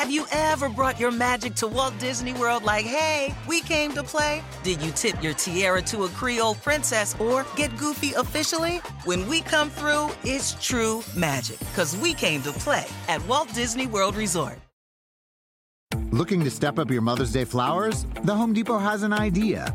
Have you ever brought your magic to Walt Disney World like, hey, we came to play? Did you tip your tiara to a Creole princess or get goofy officially? When we come through, it's true magic, because we came to play at Walt Disney World Resort. Looking to step up your Mother's Day flowers? The Home Depot has an idea.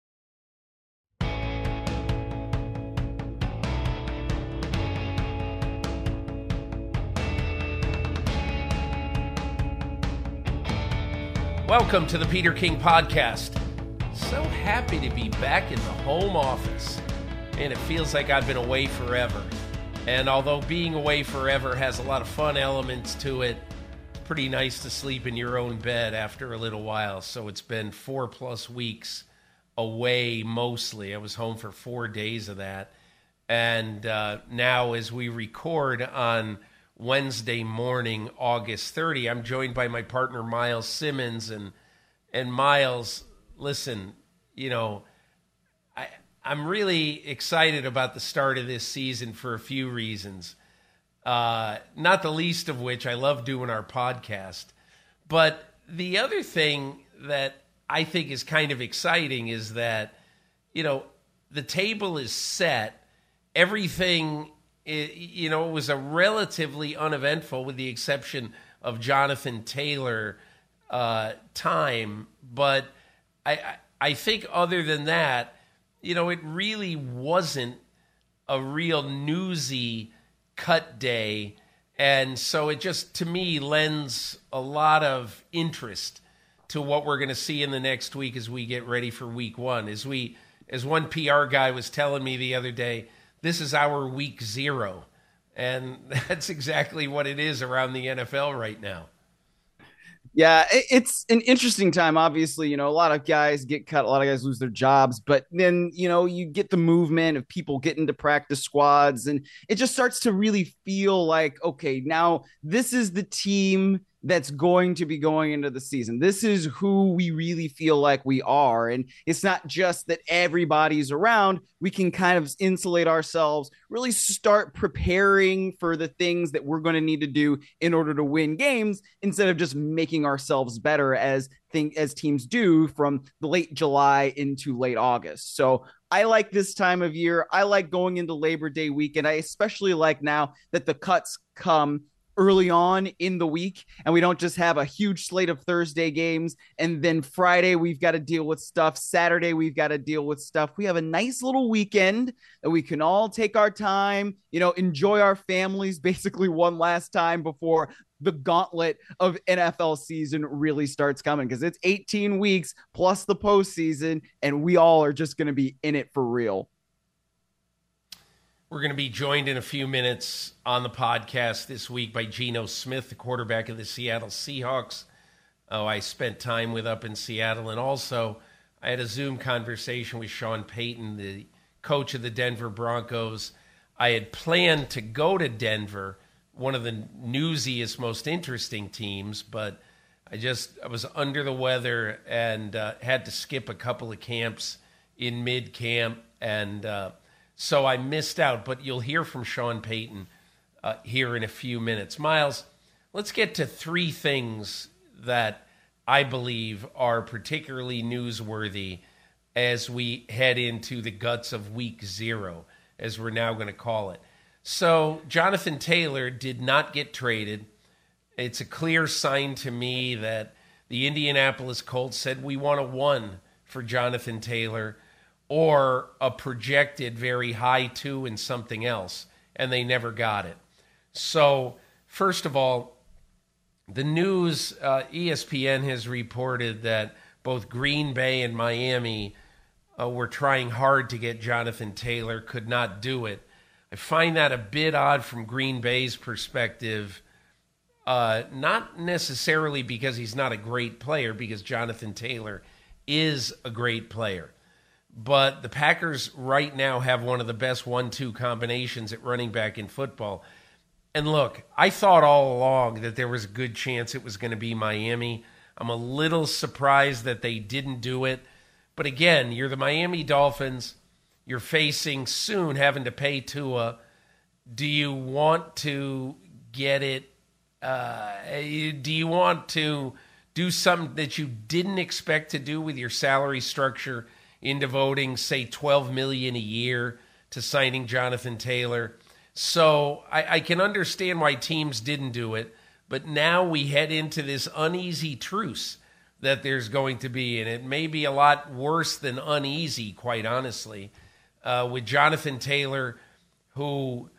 Welcome to the Peter King Podcast. So happy to be back in the home office. And it feels like I've been away forever. And although being away forever has a lot of fun elements to it, it's pretty nice to sleep in your own bed after a little while. So it's been four plus weeks away mostly. I was home for four days of that. And uh, now, as we record on Wednesday morning, August 30. I'm joined by my partner Myles Simmons and and Myles, listen, you know, I I'm really excited about the start of this season for a few reasons. Uh, not the least of which I love doing our podcast. But the other thing that I think is kind of exciting is that, you know, the table is set. Everything it, you know, it was a relatively uneventful, with the exception of Jonathan Taylor uh, time. But I, I think other than that, you know, it really wasn't a real newsy cut day. And so it just, to me, lends a lot of interest to what we're going to see in the next week as we get ready for week one. As we, as one PR guy was telling me the other day, this is our week zero. And that's exactly what it is around the NFL right now. Yeah, it's an interesting time. Obviously, you know, a lot of guys get cut, a lot of guys lose their jobs, but then, you know, you get the movement of people getting to practice squads, and it just starts to really feel like, okay, now this is the team that's going to be going into the season. This is who we really feel like we are. And it's not just that everybody's around. We can kind of insulate ourselves, really start preparing for the things that we're going to need to do in order to win games instead of just making ourselves better as think as teams do from late July into late August. So I like this time of year. I like going into Labor Day weekend. I especially like now that the cuts come early on in the week and we don't just have a huge slate of Thursday games and then Friday we've got to deal with stuff Saturday we've got to deal with stuff. We have a nice little weekend that we can all take our time you know enjoy our families basically one last time before the gauntlet of NFL season really starts coming because it's 18 weeks plus the postseason and we all are just going to be in it for real we're going to be joined in a few minutes on the podcast this week by Geno Smith, the quarterback of the Seattle Seahawks. Oh, I spent time with up in Seattle. And also, I had a Zoom conversation with Sean Payton, the coach of the Denver Broncos. I had planned to go to Denver, one of the newsiest, most interesting teams, but I just I was under the weather and uh, had to skip a couple of camps in mid camp and uh, so I missed out, but you'll hear from Sean Payton uh, here in a few minutes. Myles, let's get to three things that I believe are particularly newsworthy as we head into the guts of week zero, as we're now going to call it. So, Jonathan Taylor did not get traded. It's a clear sign to me that the Indianapolis Colts said, We want a one for Jonathan Taylor or a projected very high two in something else, and they never got it. So, first of all, the news uh, ESPN has reported that both Green Bay and Miami uh, were trying hard to get Jonathan Taylor, could not do it. I find that a bit odd from Green Bay's perspective. Uh, not necessarily because he's not a great player, because Jonathan Taylor is a great player. But the Packers right now have one of the best one two combinations at running back in football. And look, I thought all along that there was a good chance it was going to be Miami. I'm a little surprised that they didn't do it. But again, you're the Miami Dolphins. You're facing soon having to pay Tua. Do you want to get it? Uh, do you want to do something that you didn't expect to do with your salary structure in devoting, say, 12 million a year to signing Jonathan Taylor? So I, I can understand why teams didn't do it, but now we head into this uneasy truce that there's going to be, and it may be a lot worse than uneasy, quite honestly, uh, with Jonathan Taylor, who,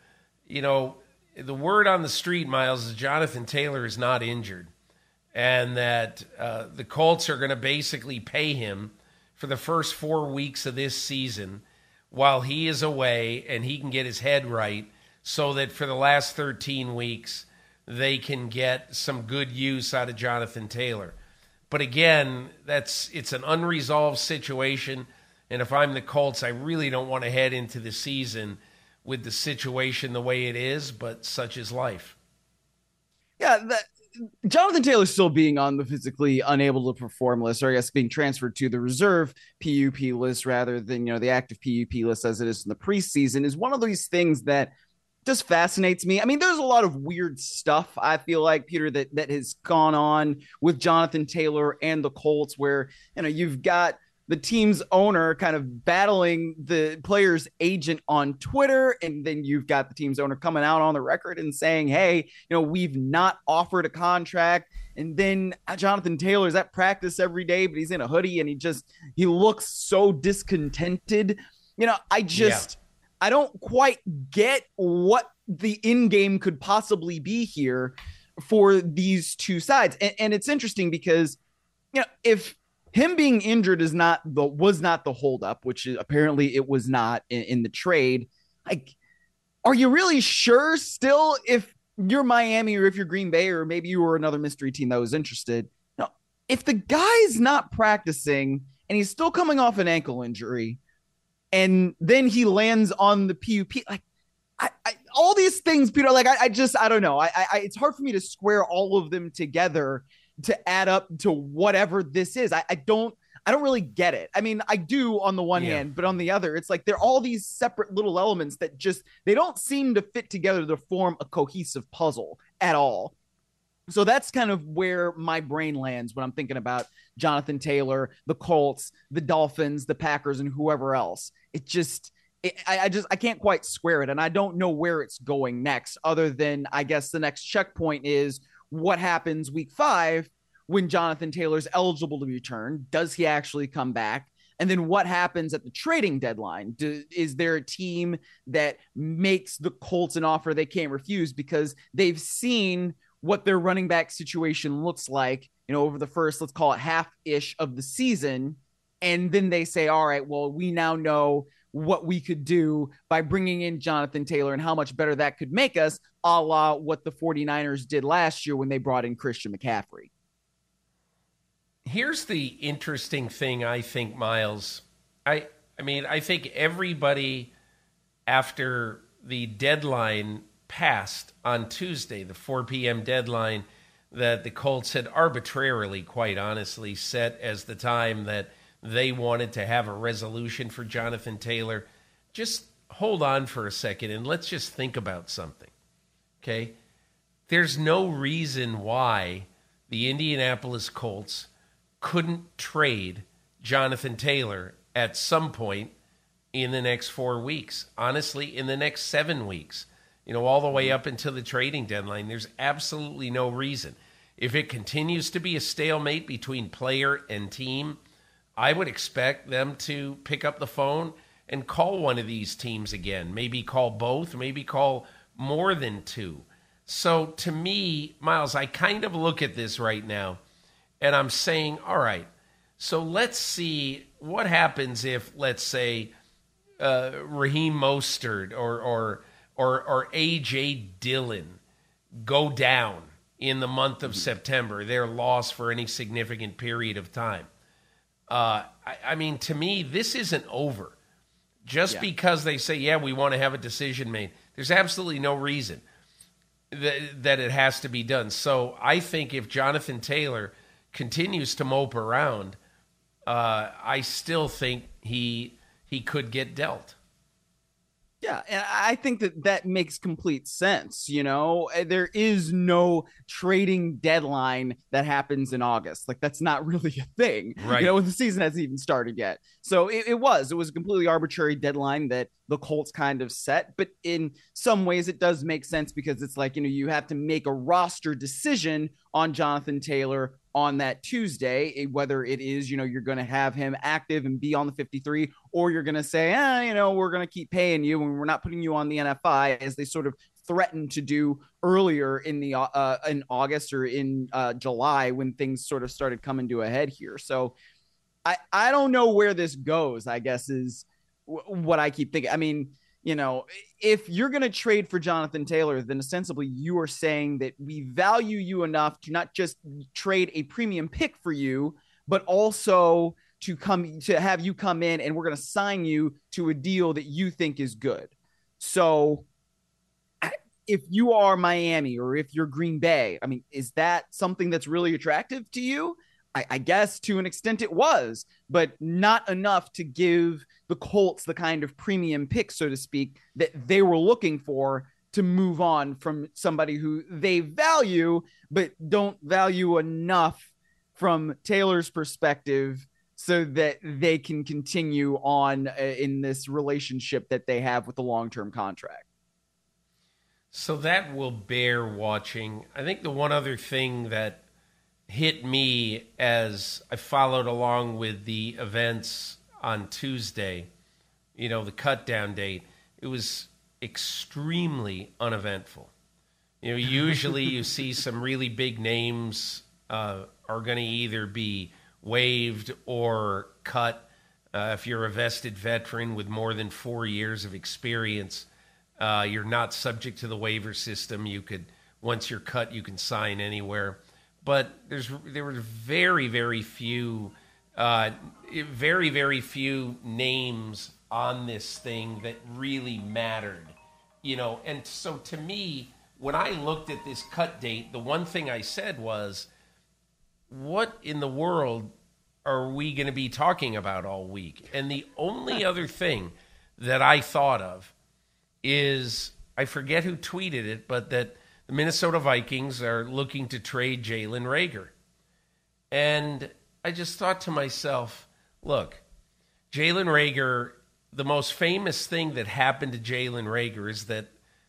you know, the word on the street, Myles, is Jonathan Taylor is not injured, and that uh, the Colts are going to basically pay him for the first four weeks of this season while he is away and he can get his head right so that for the last 13 weeks they can get some good use out of Jonathan Taylor. But again, that's it's an unresolved situation and if I'm the Colts, I really don't want to head into the season with the situation the way it is, but such is life. Yeah, that Jonathan Taylor still being on the physically unable to perform list, or I guess being transferred to the reserve PUP list rather than you know the active PUP list as it is in the preseason, is one of these things that just fascinates me. I mean, there's a lot of weird stuff I feel like Peter that that has gone on with Jonathan Taylor and the Colts, where you know you've got the team's owner kind of battling the player's agent on Twitter. And then you've got the team's owner coming out on the record and saying, hey, you know, we've not offered a contract. And then uh, Jonathan Taylor's at practice every day, but he's in a hoodie and he just, he looks so discontented. You know, I just, yeah. I don't quite get what the in game could possibly be here for these two sides. And, and it's interesting because, you know, if, him being injured is not the was not the holdup, which apparently it was not in, in the trade. Like, are you really sure still if you're Miami or if you're Green Bay or maybe you were another mystery team that was interested? No, if the guy's not practicing and he's still coming off an ankle injury, and then he lands on the PUP, like I, I, all these things, Peter. Like I, I just I don't know. I, I, it's hard for me to square all of them together to add up to whatever this is. I, I don't I don't really get it. I mean, I do on the one yeah. hand, but on the other, it's like they're all these separate little elements that just they don't seem to fit together to form a cohesive puzzle at all. So that's kind of where my brain lands when I'm thinking about Jonathan Taylor, the Colts, the Dolphins, the Packers, and whoever else. It just it, I, I just I can't quite square it, and I don't know where it's going next. Other than I guess the next checkpoint is what happens week five when Jonathan Taylor's eligible to return? Does he actually come back? And then what happens at the trading deadline? Do, is there a team that makes the Colts an offer they can't refuse because they've seen what their running back situation looks like, you know, over the first, let's call it half ish of the season. And then they say, all right, well, we now know what we could do by bringing in Jonathan Taylor and how much better that could make us, a la what the 49ers did last year when they brought in Christian McCaffrey. Here's the interesting thing, I think, Myles. I I mean, I think everybody after the deadline passed on Tuesday, the 4 p.m. deadline that the Colts had arbitrarily, quite honestly, set as the time that – they wanted to have a resolution for Jonathan Taylor. Just hold on for a second and let's just think about something. Okay? There's no reason why the Indianapolis Colts couldn't trade Jonathan Taylor at some point in the next four weeks. Honestly, in the next seven weeks, you know, all the way up until the trading deadline, there's absolutely no reason. If it continues to be a stalemate between player and team, I would expect them to pick up the phone and call one of these teams again. Maybe call both, maybe call more than two. So to me, Myles, I kind of look at this right now and I'm saying, all right, so let's see what happens if, let's say, uh, Raheem Mostert or, or, or, or A.J. Dillon go down in the month of September, their loss for any significant period of time Uh, I, I, mean, to me, this isn't over. Just yeah. because they say, yeah, we want to have a decision made, there's absolutely no reason that, that it has to be done. So I think if Jonathan Taylor continues to mope around, uh, I still think he he could get dealt. Yeah, and I think that that makes complete sense. You know, eh, there is no trading deadline that happens in August. Like that's not really a thing. Right. You know, the season hasn't even started yet. So it, it was. It was a completely arbitrary deadline that the Colts kind of set. But in some ways, it does make sense because it's like you know you have to make a roster decision on Jonathan Taylor on that Tuesday, eh, whether it is, you know, you're going to have him active and be on the 53, or you're going to say, ah, you know, we're going to keep paying you and we're not putting you on the NFI as they sort of threatened to do earlier in the uh, in August or in uh, July when things sort of started coming to a head here. So I I don't know where this goes. I guess is w- what I keep thinking. I mean, you know, if you're going to trade for Jonathan Taylor, then ostensibly you are saying that we value you enough to not just trade a premium pick for you, but also to come to have you come in and we're going to sign you to a deal that you think is good. So if you are Miami or if you're Green Bay, I mean, is that something that's really attractive to you? I, I, guess to an extent it was, but not enough to give the Colts the kind of premium pick, so to speak, that they were looking for to move on from somebody who they value, but don't value enough from Taylor's perspective so that they can continue on uh, in this relationship that they have with the long term contract. So that will bear watching. I think the one other thing that hit me as I followed along with the events on Tuesday, you know, the cut down date, it was extremely uneventful. You know, usually you see some really big names uh, are going to either be waived or cut. Uh, if you're a vested veteran with more than four years of experience, uh, you're not subject to the waiver system. You could, once you're cut, you can sign anywhere but there's there were very very few uh, very very few names on this thing that really mattered you know? And so to me when i looked at this cut date the one thing i said was what in the world are we going to be talking about all week? And the only other thing that i thought of is i forget who tweeted it but that the Minnesota Vikings are looking to trade Jalen Reagor. And I just thought to myself, look, Jalen Reagor, the most famous thing that happened to Jalen Reagor is that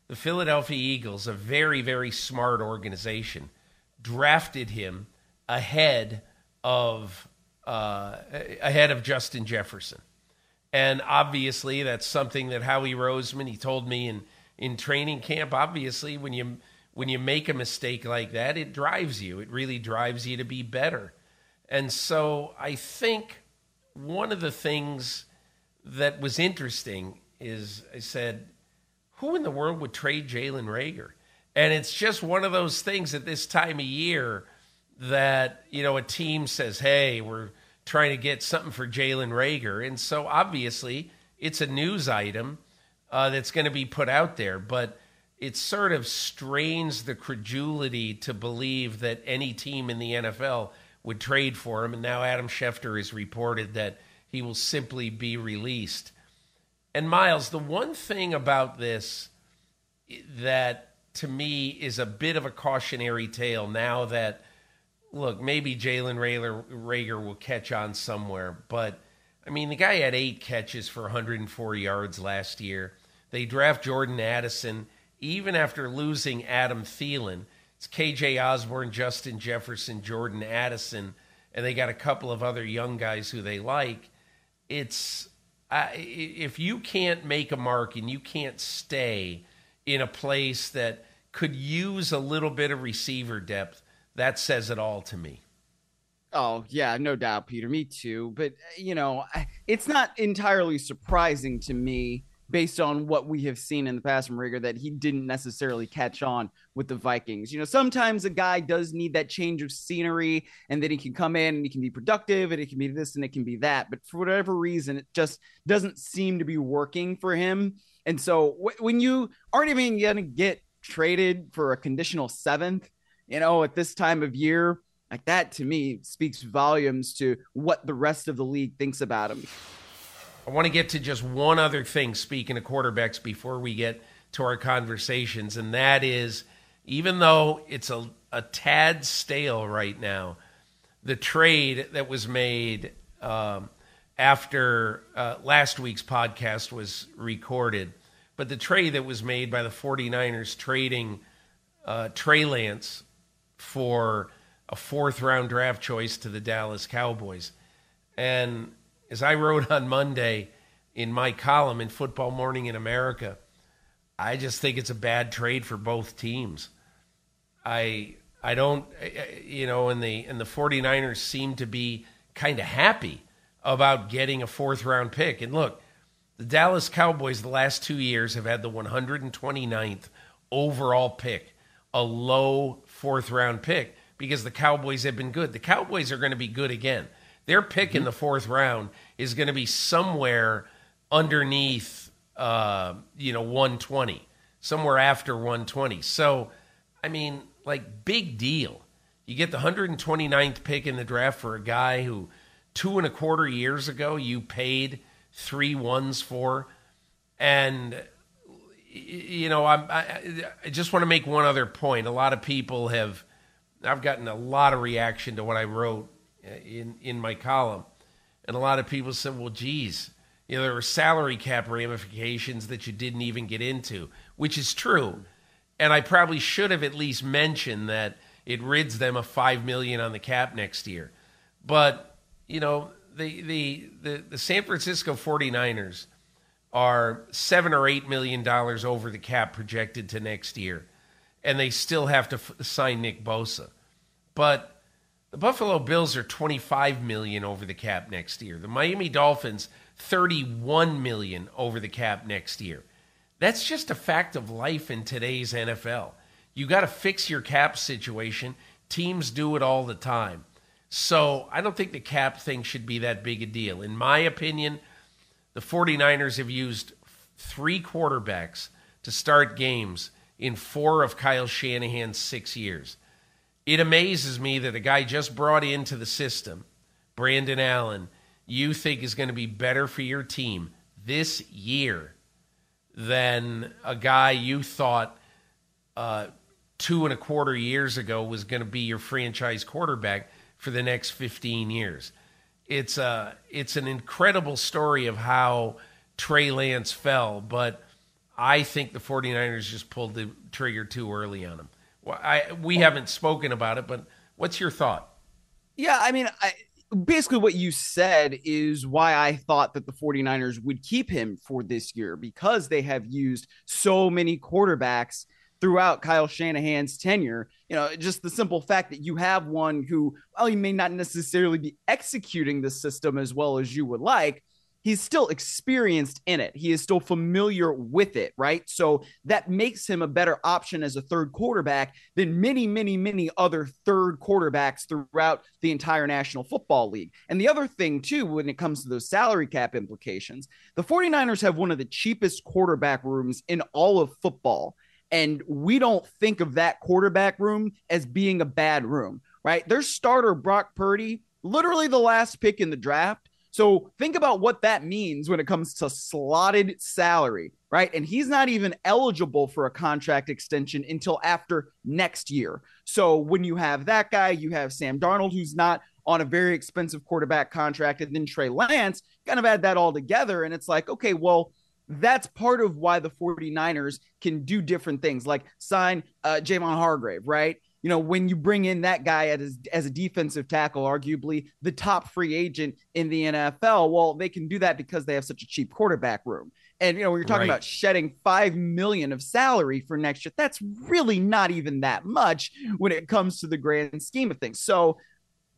the Philadelphia Eagles, a very, very smart organization, drafted him ahead of uh, ahead of Justin Jefferson. And obviously, that's something that Howie Roseman he told me in in training camp. Obviously, when you when you make a mistake like that, it drives you. It really drives you to be better. And so I think one of the things that was interesting is I said, who in the world would trade Jalen Reagor? And it's just one of those things at this time of year that, you know, a team says, hey, we're trying to get something for Jalen Reagor. And so obviously it's a news item uh, that's going to be put out there. But it sort of strains the credulity to believe that any team in the NFL would trade for him. And now Adam Schefter has reported that he will simply be released. And Myles, the one thing about this that to me is a bit of a cautionary tale now that, look, maybe Jalen Reagor will catch on somewhere. But, I mean, the guy had eight catches for 104 yards last year. They draft Jordan Addison even after losing Adam Thielen, it's KJ Osborn, Justin Jefferson, Jordan Addison, and they got a couple of other young guys who they like. It's if you can't make a mark and you can't stay in a place that could use a little bit of receiver depth, that says it all to me. Oh, yeah, no doubt, Peter. Me too. But, you know, it's not entirely surprising to me based on what we have seen in the past from Reagor that he didn't necessarily catch on with the Vikings. You know, sometimes a guy does need that change of scenery and then he can come in and he can be productive and it can be this and it can be that. But for whatever reason, it just doesn't seem to be working for him. And so w- when you aren't even going to get traded for a conditional seventh, you know, at this time of year, like that to me speaks volumes to what the rest of the league thinks about him. I want to get to just one other thing, speaking of quarterbacks, before we get to our conversations, and that is even though it's a, a tad stale right now, the trade that was made um, after uh, last week's podcast was recorded, but the trade that was made by the 49ers trading uh, Trey Lance for a fourth round draft choice to the Dallas Cowboys. And as I wrote on Monday in my column in Football Morning in America, I just think it's a bad trade for both teams. I I don't you know and the and the 49ers seem to be kind of happy about getting a fourth round pick. And look, the Dallas Cowboys the last 2 years have had the 129th overall pick, a low fourth round pick because the Cowboys have been good. The Cowboys are going to be good again. Their pick mm-hmm. in the fourth round is going to be somewhere underneath, uh, you know, 120, somewhere after 120. So, I mean, like, big deal. You get the 129th pick in the draft for a guy who two and a quarter years ago you paid three ones for. And, you know, I'm, I, I just want to make one other point. A lot of people have, I've gotten a lot of reaction to what I wrote Uh, in in my column, and a lot of people said, "Well, geez, you know, there were salary cap ramifications that you didn't even get into," which is true, and I probably should have at least mentioned that it rids them of five million on the cap next year, but you know, the the the, the San Francisco 49ers are seven or eight million dollars over the cap projected to next year, and they still have to f- sign Nick Bosa, but the Buffalo Bills are 25 million over the cap next year. The Miami Dolphins 31 million over the cap next year. That's just a fact of life in today's NFL. You got to fix your cap situation. Teams do it all the time. So, I don't think the cap thing should be that big a deal. In my opinion, the 49ers have used three quarterbacks to start games in four of Kyle Shanahan's six years. It amazes me that a guy just brought into the system, Brandon Allen, you think is going to be better for your team this year than a guy you thought uh, two and a quarter years ago was going to be your franchise quarterback for the next 15 years. It's a uh, it's an incredible story of how Trey Lance fell, but I think the 49ers just pulled the trigger too early on him. I we haven't spoken about it, but what's your thought? Yeah, I mean, I, basically what you said is why I thought that the 49ers would keep him for this year because they have used so many quarterbacks throughout Kyle Shanahan's tenure. You know, just the simple fact that you have one who, well, he may not necessarily be executing the system as well as you would like, he's still experienced in it. He is still familiar with it, right? So that makes him a better option as a third quarterback than many, many, many other third quarterbacks throughout the entire National Football League. And the other thing, too, when it comes to those salary cap implications, the 49ers have one of the cheapest quarterback rooms in all of football. And we don't think of that quarterback room as being a bad room, right? Their starter, Brock Purdy, literally the last pick in the draft so think about what that means when it comes to slotted salary, right? And he's not even eligible for a contract extension until after next year. So when you have that guy, you have Sam Darnold, who's not on a very expensive quarterback contract, and then Trey Lance, kind of add that all together. And it's like, okay, well, that's part of why the 49ers can do different things, like sign uh, Javon Hargrave, right? You know, when you bring in that guy as, as a defensive tackle, arguably the top free agent in the NFL, well, they can do that because they have such a cheap quarterback room. And you know, when you're talking right. about shedding five million of salary for next year, that's really not even that much when it comes to the grand scheme of things. So,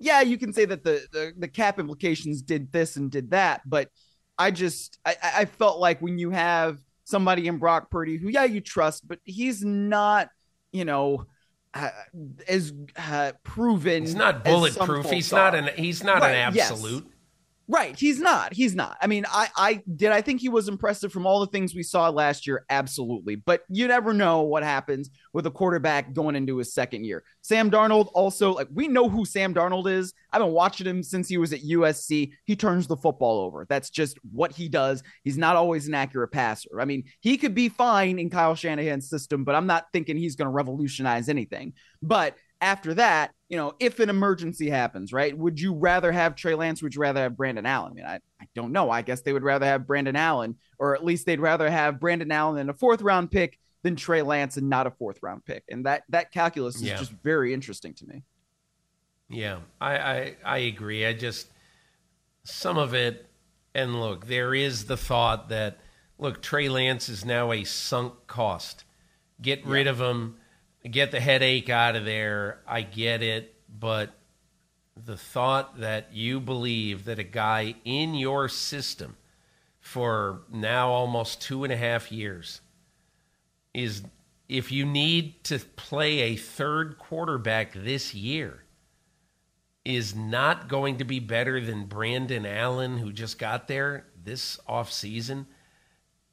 yeah, you can say that the the, the cap implications did this and did that, but I just I, I felt like when you have somebody in Brock Purdy who yeah you trust, but he's not you know uh, as uh, proven. He's not bulletproof. He's not an he's not right, an absolute. Yes. Right. He's not. He's not. I mean, I, I did. I think he was impressive from all the things we saw last year. Absolutely. But you never know what happens with a quarterback going into his second year. Sam Darnold also, like, we know who Sam Darnold is. I've been watching him since he was at USC. He turns the football over. That's just what he does. He's not always an accurate passer. I mean, he could be fine in Kyle Shanahan's system, but I'm not thinking he's going to revolutionize anything. But after that, you know, if an emergency happens, right? Would you rather have Trey Lance? Would you rather have Brandon Allen? I mean, I, I don't know. I guess they would rather have Brandon Allen, or at least they'd rather have Brandon Allen in a fourth round pick than Trey Lance and not a fourth round pick. And that that calculus is yeah. just very interesting to me. Yeah, I, I I agree. I just some of it, and look, there is the thought that look, Trey Lance is now a sunk cost. Get yeah. rid of him get the headache out of there. I get it, but the thought that you believe that a guy in your system for now almost two and a half years is if you need to play a third quarterback this year is not going to be better than Brandon Allen who just got there this offseason.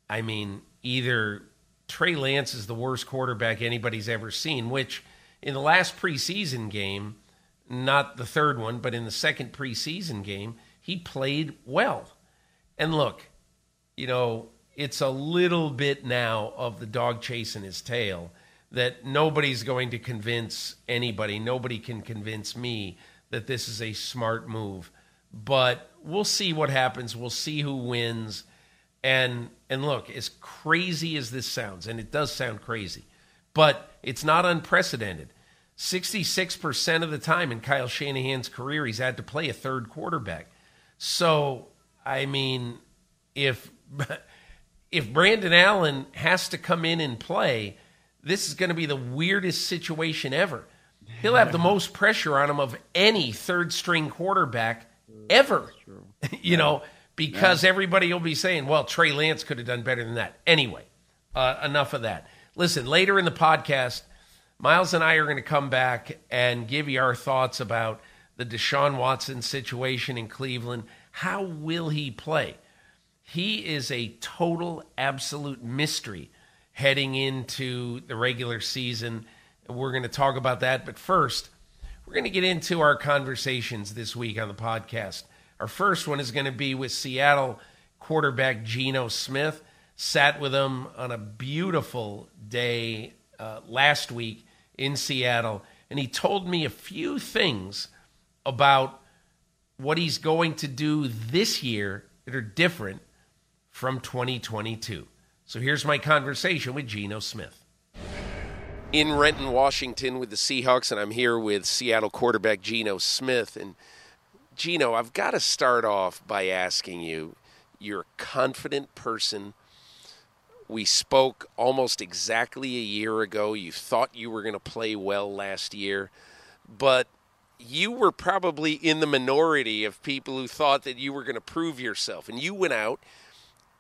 I mean, either Trey Lance is the worst quarterback anybody's ever seen, which in the last preseason game, not the third one, but in the second preseason game, he played well. And look, you know, it's a little bit now of the dog chasing his tail that nobody's going to convince anybody. Nobody can convince me that this is a smart move. But we'll see what happens. We'll see who wins. And and look, as crazy as this sounds, and it does sound crazy, but it's not unprecedented. 66% of the time in Kyle Shanahan's career, he's had to play a third quarterback. So, I mean, if if Brandon Allen has to come in and play, this is going to be the weirdest situation ever. He'll have the most pressure on him of any third string quarterback mm, ever. you know, because yeah. everybody will be saying, well, Trey Lance could have done better than that. Anyway, uh, enough of that. Listen, later in the podcast, Myles and I are going to come back and give you our thoughts about the Deshaun Watson situation in Cleveland. How will he play? He is a total, absolute mystery heading into the regular season. We're going to talk about that. But first, we're going to get into our conversations this week on the podcast. Our first one is going to be with Seattle quarterback Geno Smith. Sat with him on a beautiful day uh, last week in Seattle, and he told me a few things about what he's going to do this year that are different from 2022. So here's my conversation with Geno Smith. In Renton, Washington, with the Seahawks, and I'm here with Seattle quarterback Geno Smith. And Geno, I've got to start off by asking you you're a confident person. We spoke almost exactly a year ago. You thought you were going to play well last year, but you were probably in the minority of people who thought that you were going to prove yourself. And you went out,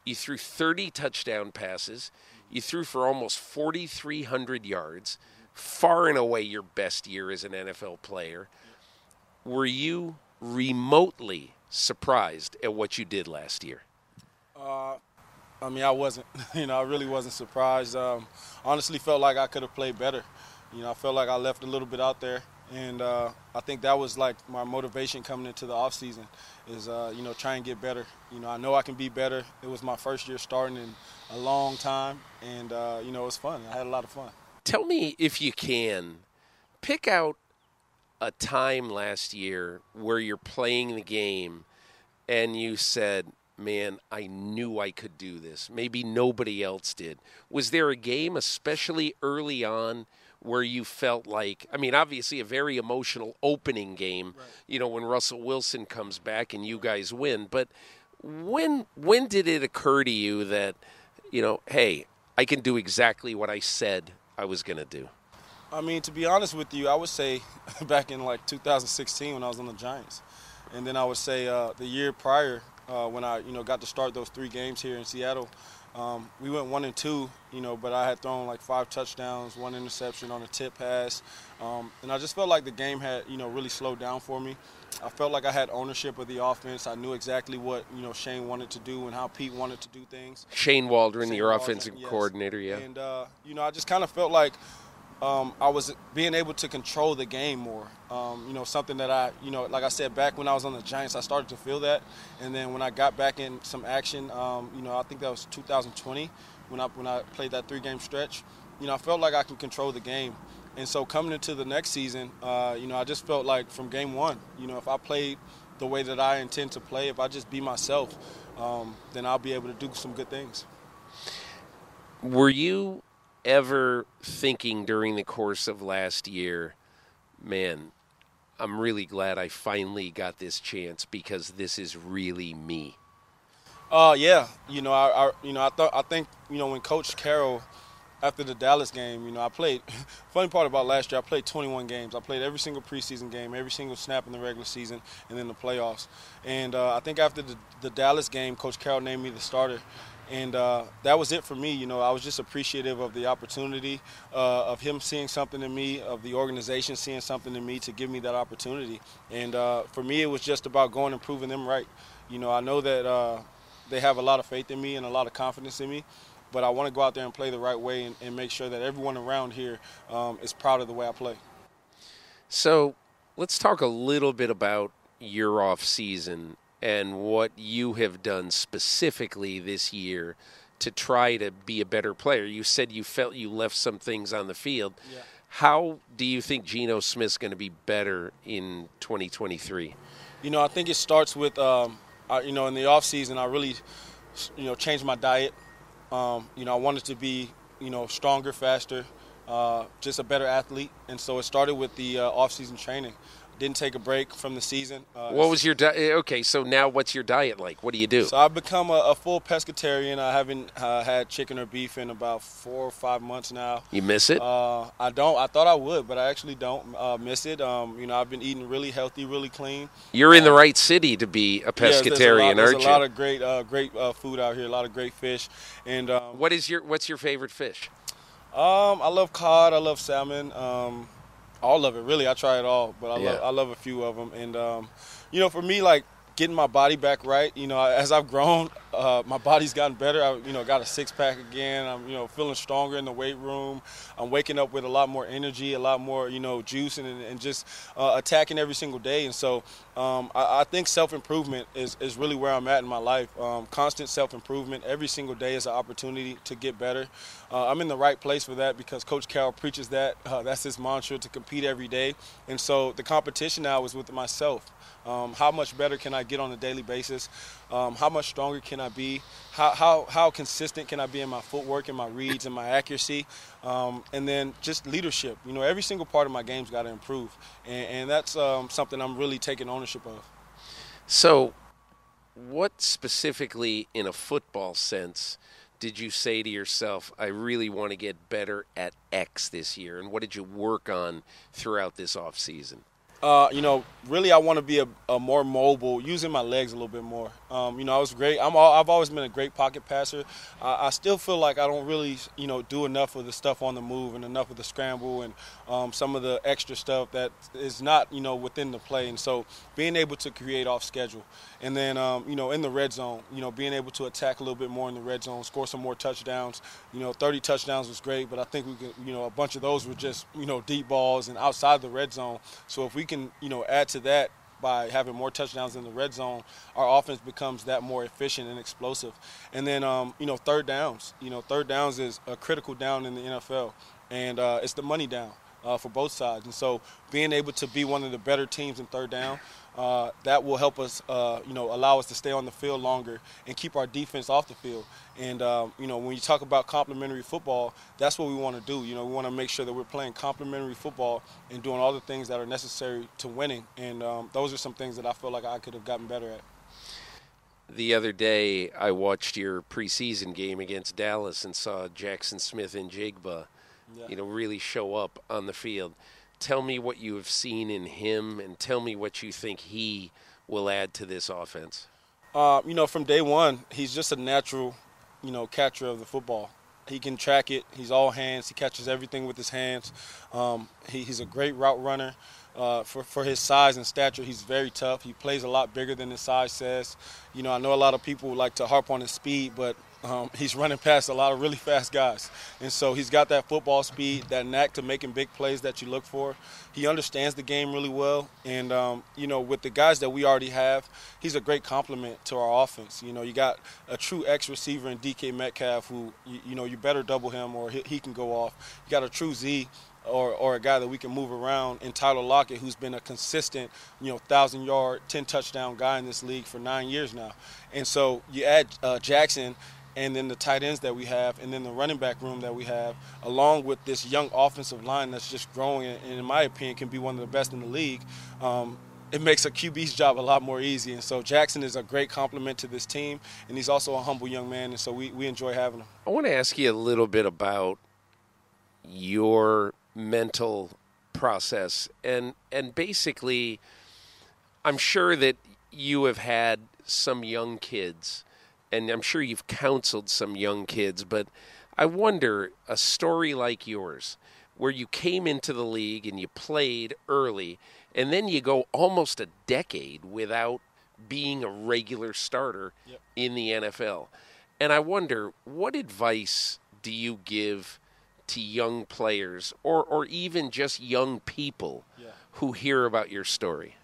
you threw 30 touchdown passes, you threw for almost 4,300 yards, far and away your best year as an NFL player. Were you remotely surprised at what you did last year? Uh, I mean, I wasn't. You know, I really wasn't surprised. Um, honestly, felt like I could have played better. You know, I felt like I left a little bit out there, and uh, I think that was like my motivation coming into the off season is uh, you know try and get better. You know, I know I can be better. It was my first year starting in a long time, and uh, you know it was fun. I had a lot of fun. Tell me if you can pick out a time last year where you're playing the game and you said, man, I knew I could do this. Maybe nobody else did. Was there a game, especially early on, where you felt like, I mean, obviously a very emotional opening game, right. you know, when Russell Wilson comes back and you guys win, but when when did it occur to you that, you know, hey, I can do exactly what I said I was going to do? I mean, to be honest with you, I would say back in like 2016 when I was on the Giants, and then I would say uh, the year prior uh, when I, you know, got to start those three games here in Seattle. Um, we went one and two, you know, but I had thrown like five touchdowns, one interception on a tip pass, um, and I just felt like the game had, you know, really slowed down for me. I felt like I had ownership of the offense. I knew exactly what you know Shane wanted to do and how Pete wanted to do things. Shane Waldron, Shane your Waldron, offensive yes. coordinator, yeah. And uh, you know, I just kind of felt like um, I was being able to control the game more. Um, you know, something that I, you know, like I said, back when I was on the Giants, I started to feel that. And then when I got back in some action, um, you know, I think that was 2020 when I when I played that three-game stretch. You know, I felt like I could control the game. And so coming into the next season, uh, you know, I just felt like from game one, you know, if I played the way that I intend to play, if I just be myself, um, then I'll be able to do some good things. Were you ever thinking during the course of last year, man, I'm really glad I finally got this chance because this is really me? Uh, yeah, you know, I, I, you know, I thought, I think, you know, when Coach Carroll, after the Dallas game, you know, I played. funny part about last year, I played 21 games. I played every single preseason game, every single snap in the regular season, and then the playoffs. And uh, I think after the, the Dallas game, Coach Carroll named me the starter. And uh, that was it for me. You know, I was just appreciative of the opportunity, uh, of him seeing something in me, of the organization seeing something in me to give me that opportunity. And uh, for me, it was just about going and proving them right. You know, I know that uh, they have a lot of faith in me and a lot of confidence in me, but I want to go out there and play the right way and, and make sure that everyone around here um, is proud of the way I play. So let's talk a little bit about your off season and what you have done specifically this year to try to be a better player. You said you felt you left some things on the field. Yeah. How do you think Geno Smith's going to be better in 2023? You know, I think it starts with, um, I, you know, in the off season, I really, you know, changed my diet. Um, you know, I wanted to be, you know, stronger, faster, uh, just a better athlete, and so it started with the uh, off season training. Didn't take a break from the season. Uh, What was your diet? Okay, so now what's your diet like? What do you do? So I've become a, a full pescatarian. I haven't uh, had chicken or beef in about four or five months now. You miss it? Uh, I don't. I thought I would, but I actually don't uh, miss it. Um, you know, I've been eating really healthy, really clean. You're in the right city to be a Yeah, there's a lot- pescatarian, there's aren't a lot you? of great, uh, great uh, food out here. A lot of great fish, and um, What is your What's your favorite fish? um, I love cod. I love salmon. Um, all of it, really. I try it all, but I Yeah. love I love a few of them. And um, you know, for me, like getting my body back right. You know, as I've grown, uh, my body's gotten better. I, you know, got a six pack again. I'm you know feeling stronger in the weight room. I'm waking up with a lot more energy, a lot more you know juice, and, and just uh, attacking every single day. And so um, I, I think self improvement is, is really where I'm at in my life. Um, constant self improvement. Every single day is an opportunity to get better. Uh, I'm in the right place for that because Coach Carroll preaches that. Uh, that's his mantra to compete every day. And so the competition now is with myself. Um, how much better can I get on a daily basis? Um, how much stronger can I be? How, how, how consistent can I be in my footwork and my reads and my accuracy? Um, and then just leadership. You know, every single part of my game's got to improve. And, and that's um, something I'm really taking ownership of. So, what specifically, in a football sense, did you say to yourself, I really want to get better at X this year? And what did you work on throughout this off season? Uh, you know, really, I want to be a, a more mobile, using my legs a little bit more. Um, you know, I was great. I'm all, I've always been a great pocket passer. I, I still feel like I don't really, you know, do enough of the stuff on the move and enough of the scramble and um, some of the extra stuff that is not, you know, within the play. And so, being able to create off schedule, and then, um, you know, in the red zone, you know, being able to attack a little bit more in the red zone, score some more touchdowns. You know, 30 touchdowns was great, but I think we can, you know, a bunch of those were just, you know, deep balls and outside the red zone. So if we can, you know, add to that by having more touchdowns in the red zone, our offense becomes that more efficient and explosive. And then, um, you know, third downs. You know, third downs is a critical down in the NFL, and uh, it's the money down uh, for both sides. And so, being able to be one of the better teams in third down, uh, that will help us, uh, you know, allow us to stay on the field longer and keep our defense off the field. And um, you know, when you talk about complementary football, that's what we want to do. You know, we want to make sure that we're playing complementary football and doing all the things that are necessary to winning. And um, those are some things that I feel like I could have gotten better at. The other day, I watched your preseason game against Dallas and saw Jaxon Smith-Njigba, Yeah. you know, really show up on the field. Tell me what you have seen in him, and tell me what you think he will add to this offense. Uh, you know, from day one, he's just a natural, you know, catcher of the football. He can track it. He's all hands. He catches everything with his hands. Um, he, he's a great route runner. Uh, for, for his size and stature, he's very tough. He plays a lot bigger than his size says. You know, I know a lot of people like to harp on his speed, but um, he's running past a lot of really fast guys. And so he's got that football speed, that knack to making big plays that you look for. He understands the game really well. And, um, you know, with the guys that we already have, he's a great complement to our offense. You know, you got a true X receiver in DK Metcalf who, you, you know, you better double him or he, he can go off. You got a true Z or, or a guy that we can move around in Tyler Lockett, who's been a consistent, you know, thousand yard, ten touchdown guy in this league for nine years now. And so you add uh, Jaxon, and then the tight ends that we have, and then the running back room that we have, along with this young offensive line that's just growing, and in my opinion, can be one of the best in the league. Um, it makes a QB's job a lot more easy. And so Jaxon is a great compliment to this team, and he's also a humble young man, and so we, we enjoy having him. I want to ask you a little bit about your mental process and and basically I'm sure that you have had some young kids and I'm sure you've counseled some young kids, but I wonder a story like yours, where you came into the league and you played early, and then you go almost a decade without being a regular starter yep. in the NFL. And I wonder, what advice do you give to young players or, or even just young people yeah. who hear about your story?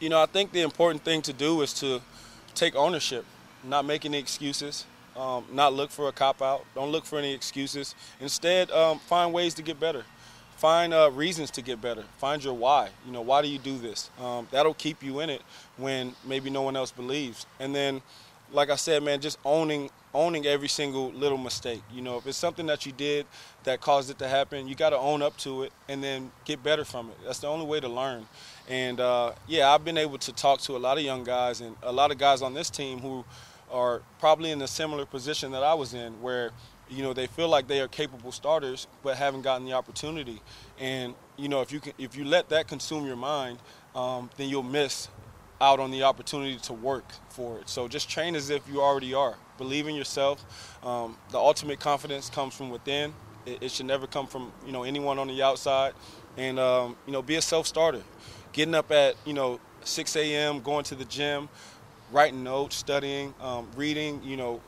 You know, I think the important thing to do is to take ownership not make any excuses, um, not look for a cop out. Don't look for any excuses. Instead, um, find ways to get better. Find uh, reasons to get better. Find your why. You know, why do you do this? Um, that'll keep you in it when maybe no one else believes. And then, like I said, man, just owning owning every single little mistake. You know, if it's something that you did that caused it to happen, you got to own up to it and then get better from it. That's the only way to learn. And uh, yeah, I've been able to talk to a lot of young guys and a lot of guys on this team who are probably in a similar position that I was in, where you know they feel like they are capable starters but haven't gotten the opportunity. And you know if you can, if you let that consume your mind, um, then you'll miss out on the opportunity to work for it. So just train as if you already are. Believe in yourself. Um, the ultimate confidence comes from within. It, it, should never come from you know anyone on the outside. And um, you know be a self-starter. Getting up at you know 6 a.m., going to the gym, writing notes, studying, um, reading, you know,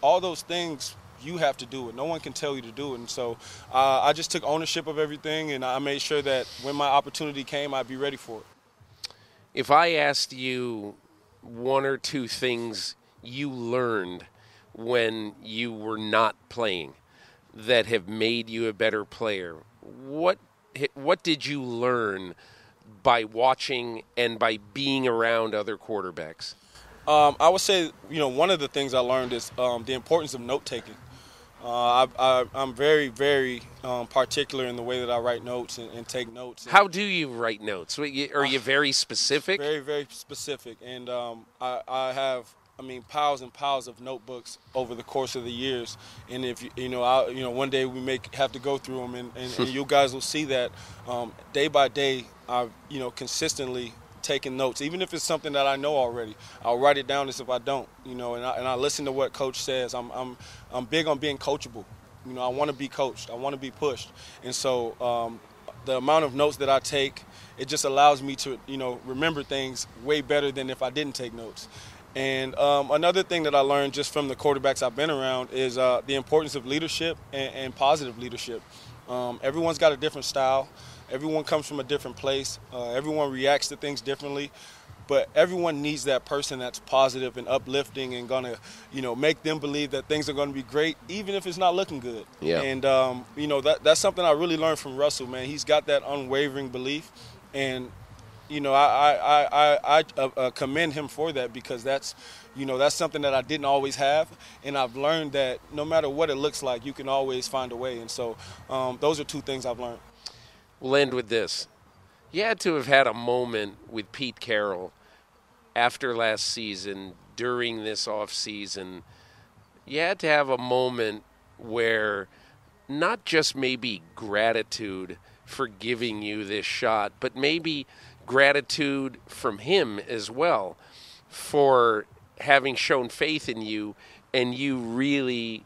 all those things you have to do it. No one can tell you to do it. And so uh, I just took ownership of everything and I made sure that when my opportunity came, I'd be ready for it. If I asked you one or two things you learned when you were not playing that have made you a better player, what what did you learn by watching and by being around other quarterbacks? Um, I would say, you know, one of the things I learned is um, the importance of note taking. Uh, I, am very, very um, particular in the way that I write notes and, and take notes. How do you write notes? Are you very specific? Very, very specific. And um, I, I, have, I mean, piles and piles of notebooks over the course of the years. And if you, you know, I, you know, one day we may have to go through them, and, and, and you guys will see that um, day by day. I've, you know, consistently taking notes, even if it's something that I know already. I'll write it down as if I don't, you know, and I, and I listen to what coach says. I'm, I'm, I'm big on being coachable. You know, I want to be coached. I want to be pushed. And so um, the amount of notes that I take, it just allows me to, you know, remember things way better than if I didn't take notes. And um, another thing that I learned just from the quarterbacks I've been around is uh, the importance of leadership and, and positive leadership. Um, everyone's got a different style. Everyone comes from a different place. Uh, everyone reacts to things differently, but everyone needs that person that's positive and uplifting and gonna, you know, make them believe that things are gonna be great, even if it's not looking good. Yeah. And um, you know that that's something I really learned from Russell. Man, he's got that unwavering belief, and you know I I I, I uh, uh, commend him for that because that's you know that's something that I didn't always have, and I've learned that no matter what it looks like, you can always find a way. And so um, those are two things I've learned. We'll end with this. You had to have had a moment with Pete Carroll after last season, during this off season. You had to have a moment where not just maybe gratitude for giving you this shot, but maybe gratitude from him as well for having shown faith in you, and you really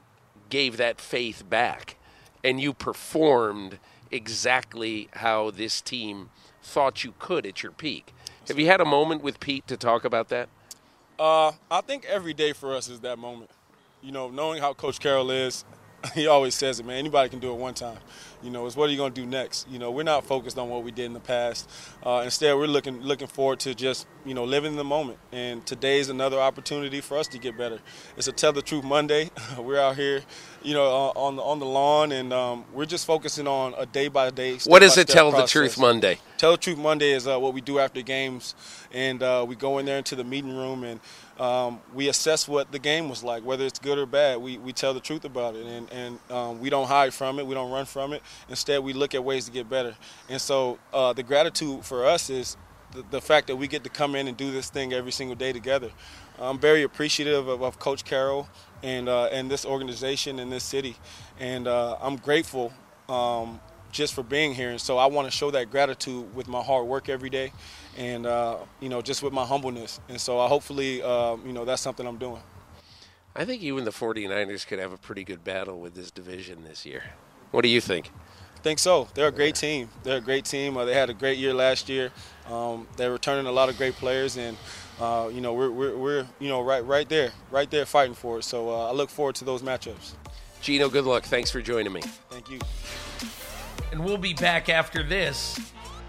gave that faith back, and you performed exactly how this team thought you could at your peak. Have you had a moment with Pete to talk about that? Uh, I think every day for us is that moment. You know, knowing how Coach Carroll is, he always says it, man. Anybody can do it one time. You know, it's what are you going to do next? You know, we're not focused on what we did in the past. Uh, instead, we're looking looking forward to just you know living in the moment. And today is another opportunity for us to get better. It's a tell the truth Monday. we're out here, you know, uh, on the on the lawn, and um, we're just focusing on a day by day. What is it? Tell process. the truth Monday. Tell the truth Monday is uh, what we do after games, and uh, we go in there into the meeting room and um, we assess what the game was like, whether it's good or bad. We, we tell the truth about it, and, and um, we don't hide from it. We don't run from it. Instead, we look at ways to get better. And so uh, the gratitude for us is the, the, fact that we get to come in and do this thing every single day together. I'm very appreciative of, of Coach Carroll and, uh, and this organization and this city, and uh, I'm grateful um, just for being here. And so I want to show that gratitude with my hard work every day and uh, you know just with my humbleness. And so I hopefully uh, you know that's something I'm doing. I think you and the 49ers could have a pretty good battle with this division this year. What do you think? I think so. They're a great team. They're a great team. Uh, they had a great year last year. Um, they're returning a lot of great players, and uh, you know we're, we're, we're, you know right right there, right there fighting for it. So uh, I look forward to those matchups. Geno, good luck. Thanks for joining me. Thank you. And we'll be back after this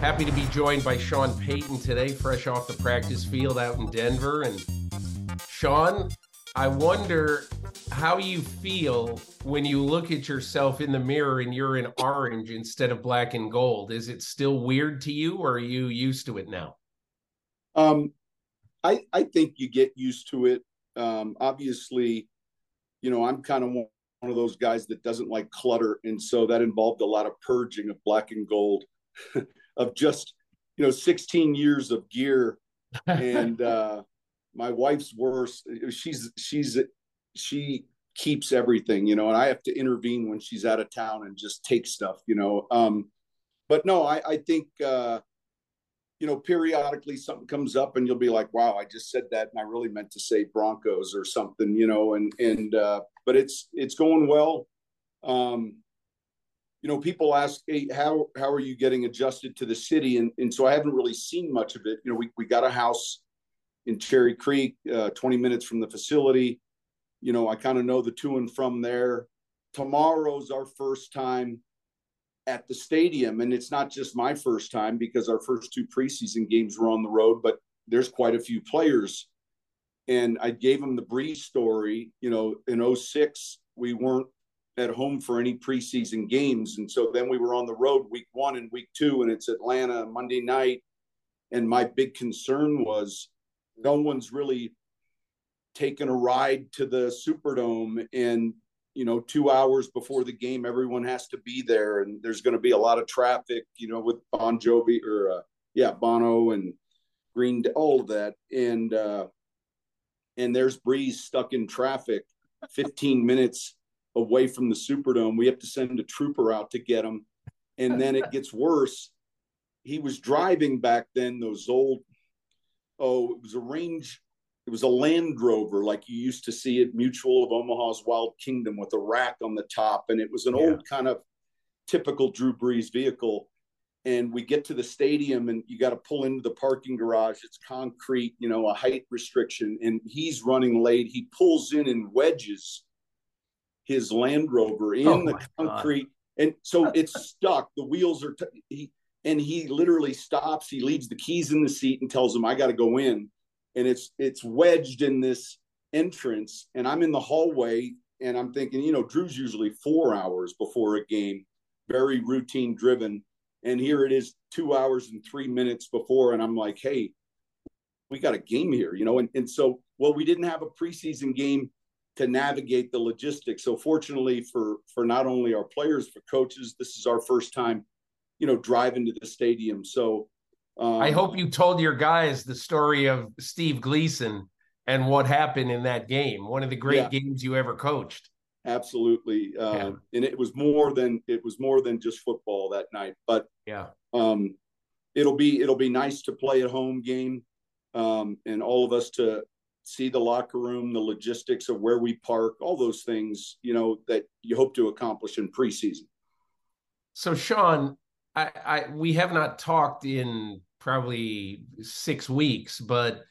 Happy to be joined by Sean Payton today, fresh off the practice field out in Denver. And Sean, I wonder how you feel when you look at yourself in the mirror and you're in orange instead of black and gold. Is it still weird to you, or are you used to it now? Um, I I think you get used to it. Um, obviously, you know, I'm kind of one of those guys that doesn't like clutter, and so that involved a lot of purging of black and gold. of just you know 16 years of gear. And uh my wife's worse she's she's she keeps everything you know and i have to intervene when she's out of town and just take stuff you know um but no i i think uh you know periodically something comes up and you'll be like wow i just said that and i really meant to say broncos or something you know and and uh but it's it's going well. Um you know, people ask, hey, how how are you getting adjusted to the city? And and so I haven't really seen much of it. You know, we we got a house in Cherry Creek, uh, 20 minutes from the facility. You know, I kind of know the to and from there. Tomorrow's our first time at the stadium, and it's not just my first time because our first two preseason games were on the road, but there's quite a few players. And I gave them the Brees story. You know, in 06, we weren't at home for any preseason games. And so then we were on the road week one and week two, and it's Atlanta Monday night. And my big concern was no one's really taken a ride to the Superdome. And, you know, two hours before the game, everyone has to be there. And there's going to be a lot of traffic, you know, with Bon Jovi or, uh, yeah, Bono and Green, all of that. And, uh, and there's Brees stuck in traffic 15 minutes away from the Superdome. We have to send a trooper out to get him. And then it gets worse. He was driving back then those old, oh, it was a range, it was a Land Rover like you used to see at Mutual of Omaha's Wild Kingdom with a rack on the top. And it was an yeah. old kind of typical Drew Brees vehicle. And we get to the stadium and you got to pull into the parking garage. It's concrete, you know, a height restriction. And he's running late. He pulls in and wedges his Land Rover in oh the concrete. God. And so it's stuck. The wheels are, t- he, and he literally stops. He leaves the keys in the seat and tells him, I got to go in. And it's, it's wedged in this entrance. And I'm in the hallway and I'm thinking, you know, Drew's usually four hours before a game, very routine driven. And here it is two hours and three minutes before. And I'm like, hey, we got a game here, you know? And, and so, well, we didn't have a preseason game to navigate the logistics. So fortunately for for not only our players, for coaches, this is our first time, you know, driving to the stadium. So um, I hope you told your guys the story of Steve Gleason and what happened in that game. One of the great yeah. games you ever coached. Absolutely, um, yeah. and it was more than it was more than just football that night. But yeah, um, it'll be it'll be nice to play at home game, um, and all of us to see the locker room, the logistics of where we park, all those things, you know, that you hope to accomplish in preseason. So, Sean, I, I we have not talked in probably six weeks, but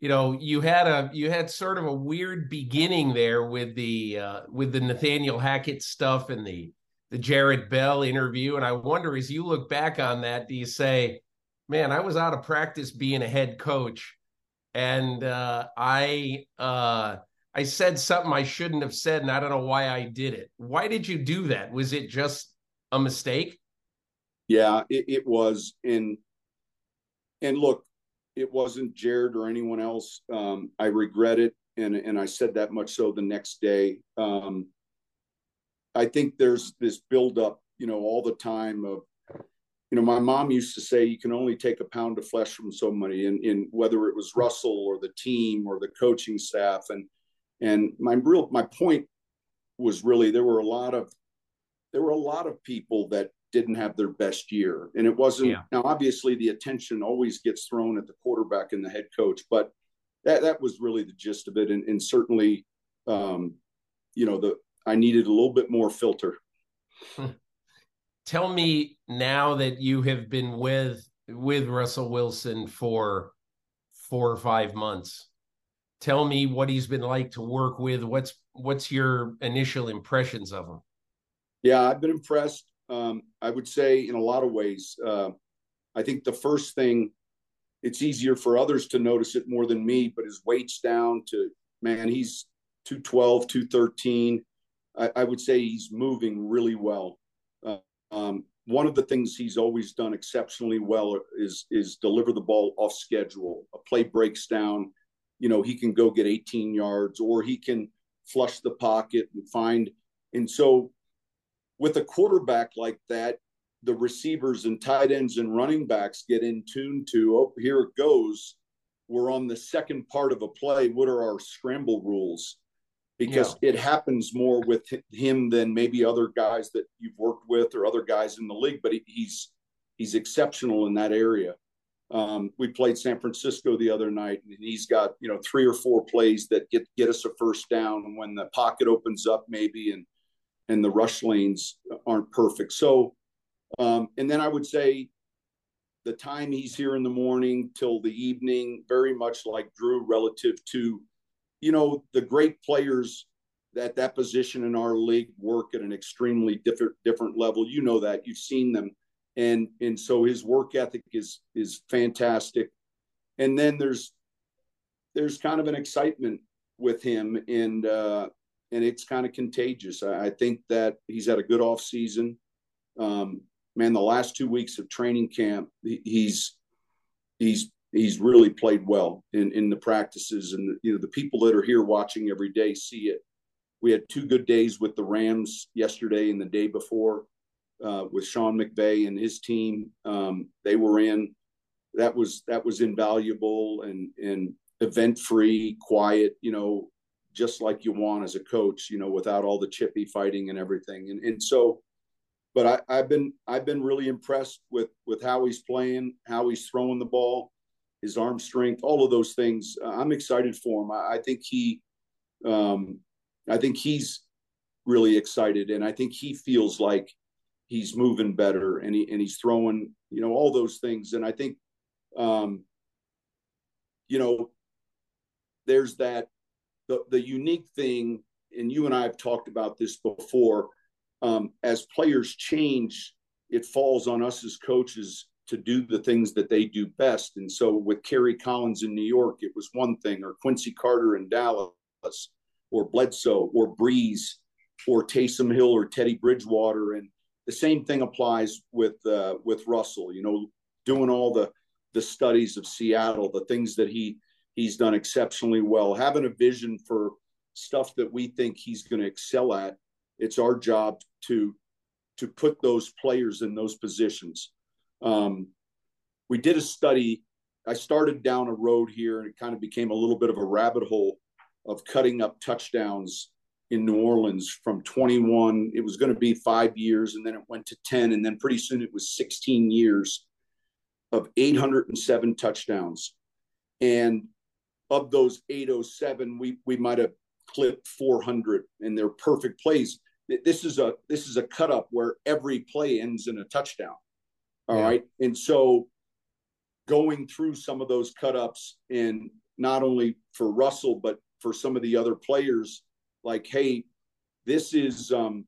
you know, you had a you had sort of a weird beginning there with the uh, with the Nathaniel Hackett stuff and the the Jarrett Bell interview, and I wonder as you look back on that, do you say, "Man, I was out of practice being a head co"ch." And uh, I uh, I said something I shouldn't have said, and I don't know why I did it. Why did you do that? Was it just a mistake? Yeah, it, it was. And and look, it wasn't Jarrett or anyone else. Um, I regret it, and and I said that much so the next day. Um, I think there's this buildup, you know, all the time of you know, my mom used to say you can only take a pound of flesh from somebody, and in whether it was Russell or the team or the coaching staff, and and my real my point was really there were a lot of there were a lot of people that didn't have their best year, and it wasn't yeah. now obviously the attention always gets thrown at the quarterback and the head coach, but that that was really the gist of it, and, and certainly, um, you know, the I needed a little bit more filter. Tell me now that you have been with with Russell Wilson for four or five months. Tell me what he's been like to work with. What's what's your initial impressions of him? Yeah, I've been impressed. Um, I would say in a lot of ways. Uh, I think the first thing, it's easier for others to notice it more than me, but his weight's down to man, he's 212, 213. I, I would say he's moving really well. Um, one of the things he's always done exceptionally well is is deliver the ball off schedule. A play breaks down, you know, he can go get 18 yards or he can flush the pocket and find. And so, with a quarterback like that, the receivers and tight ends and running backs get in tune to. Oh, here it goes. We're on the second part of a play. What are our scramble rules? Because yeah. it happens more with him than maybe other guys that you've worked with or other guys in the league. But he's he's exceptional in that area. Um, we played San Francisco the other night, and he's got you know three or four plays that get get us a first down when the pocket opens up, maybe, and and the rush lanes aren't perfect. So, um, and then I would say the time he's here in the morning till the evening, very much like Drew, relative to you know, the great players at that position in our league work at an extremely different different level. You know that you've seen them, and and so his work ethic is is fantastic. And then there's there's kind of an excitement with him, and uh, and it's kind of contagious. I, I think that he's had a good off season. Um, man, the last two weeks of training camp, he, he's he's he's really played well in in the practices and you know the people that are here watching every day see it. We had two good days with the rams yesterday and the day before uh, with sean mcvay and his team. Um, they were in. That was that was invaluable and and event free quiet you know just like you want as a coach, you know, without all the chippy fighting and everything. And and so, but I, I've been I've been really impressed with with how he's playing, how he's throwing the ball, his arm strength, all of those things. I'm excited for him. I, I think he, um, I think he's really excited, and I think he feels like he's moving better, and he and he's throwing, you know, all those things. And I think, um, you know, there's that the the unique thing, and you and I have talked about this before. Um, as players change, it falls on us as coaches to do the things that they do best. And so with Kerry Collins in New York, it was one thing, or Quincy Carter in Dallas, or Bledsoe, or Brees, or Taysom Hill, or Teddy Bridgewater, and the same thing applies with uh, with Russell. You know, doing all the the studies of Seattle, the things that he he's done exceptionally well, having a vision for stuff that we think he's going to excel at. It's our job to to put those players in those positions. Um, we did a study. I started down a road here, and it kind of became a little bit of a rabbit hole of cutting up touchdowns in New Orleans from 21. It was going to be five years, and then it went to 10, and then pretty soon it was 16 years of 807 touchdowns. And of those 807, we we might have clipped 400, and they're perfect plays. This is a this is a cut up where every play ends in a touchdown. All yeah. right, and so going through some of those cut ups, and not only for Russell but for some of the other players, like, hey, this is um,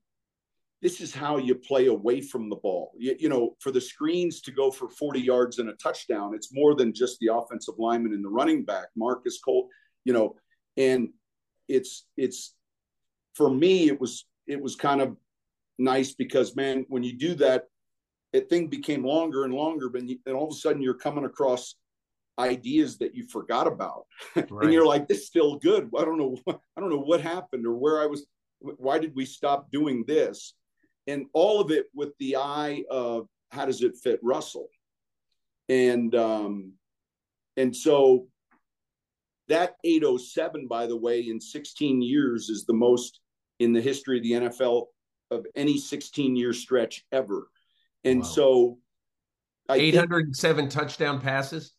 this is how you play away from the ball. You, you, know, for the screens to go for 40 yards and a touchdown, it's more than just the offensive lineman and the running back, Marcus Cole, you know, and it's it's for me, it was it was kind of nice because man, when you do that, that thing became longer and longer, but you, and all of a sudden you're coming across ideas that you forgot about, right. and you're like, "This is still good." I don't know, I don't know what happened or where I was. Why did we stop doing this? and all of it with the eye of how does it fit Russell, and um, and so that 807, by the way, in 16 years is the most in the history of the NFL of any 16 year stretch ever. And wow. so I 807 think, touchdown passes?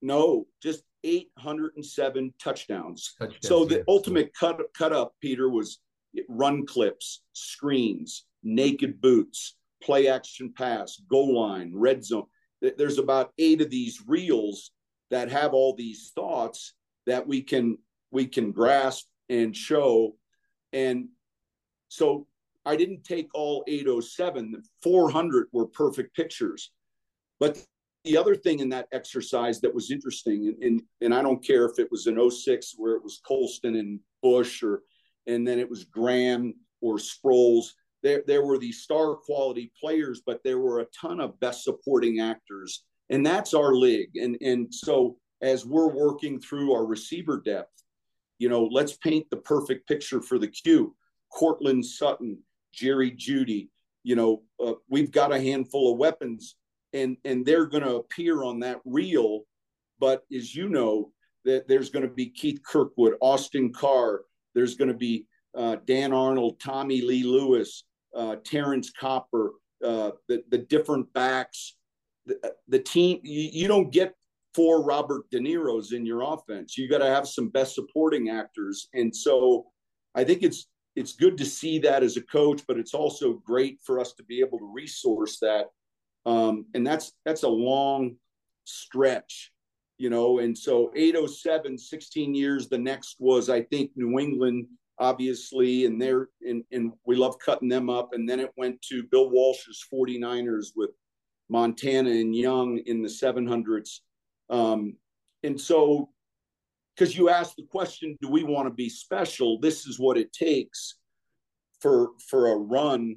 No, just 807 touchdowns. touchdowns so the yeah. ultimate cut cut up, Peter, was run clips, screens, naked boots, play action pass, goal line, red zone. There's about eight of these reels that have all these thoughts that we can we can grasp and show. And so I didn't take all 807. 400 were perfect pictures. But the other thing in that exercise that was interesting, and, and, and I don't care if it was in 06 where it was Colston and Bush or and then it was Graham or Sproles there there were these star quality players, but there were a ton of best supporting actors, and that's our league. And and so as we're working through our receiver depth, you know, let's paint the perfect picture for the Q. Courtland Sutton, Jerry Jeudy. you know, uh, we've got a handful of weapons, and and they're going to appear on that reel. But as you know, that there's going to be Keith Kirkwood, Austin Carr. There's going to be uh, Dan Arnold, Tommylee Lewis, uh, Terrance Copper, uh, the the different backs, the, the team. You, you, don't get four Robert De Niro's in your offense. You got to have some best supporting actors, and so I think it's it's good to see that as a coach, but it's also great for us to be able to resource that. Um, and that's that's a long stretch, you know. And so 807, 16 years. The next was I think New England obviously, and they're and, and we love cutting them up. And then it went to Bill Walsh's 49ers with Montana and Young in the 700s. Um, and so, because you asked the question, do we want to be special? This is what it takes for for a run.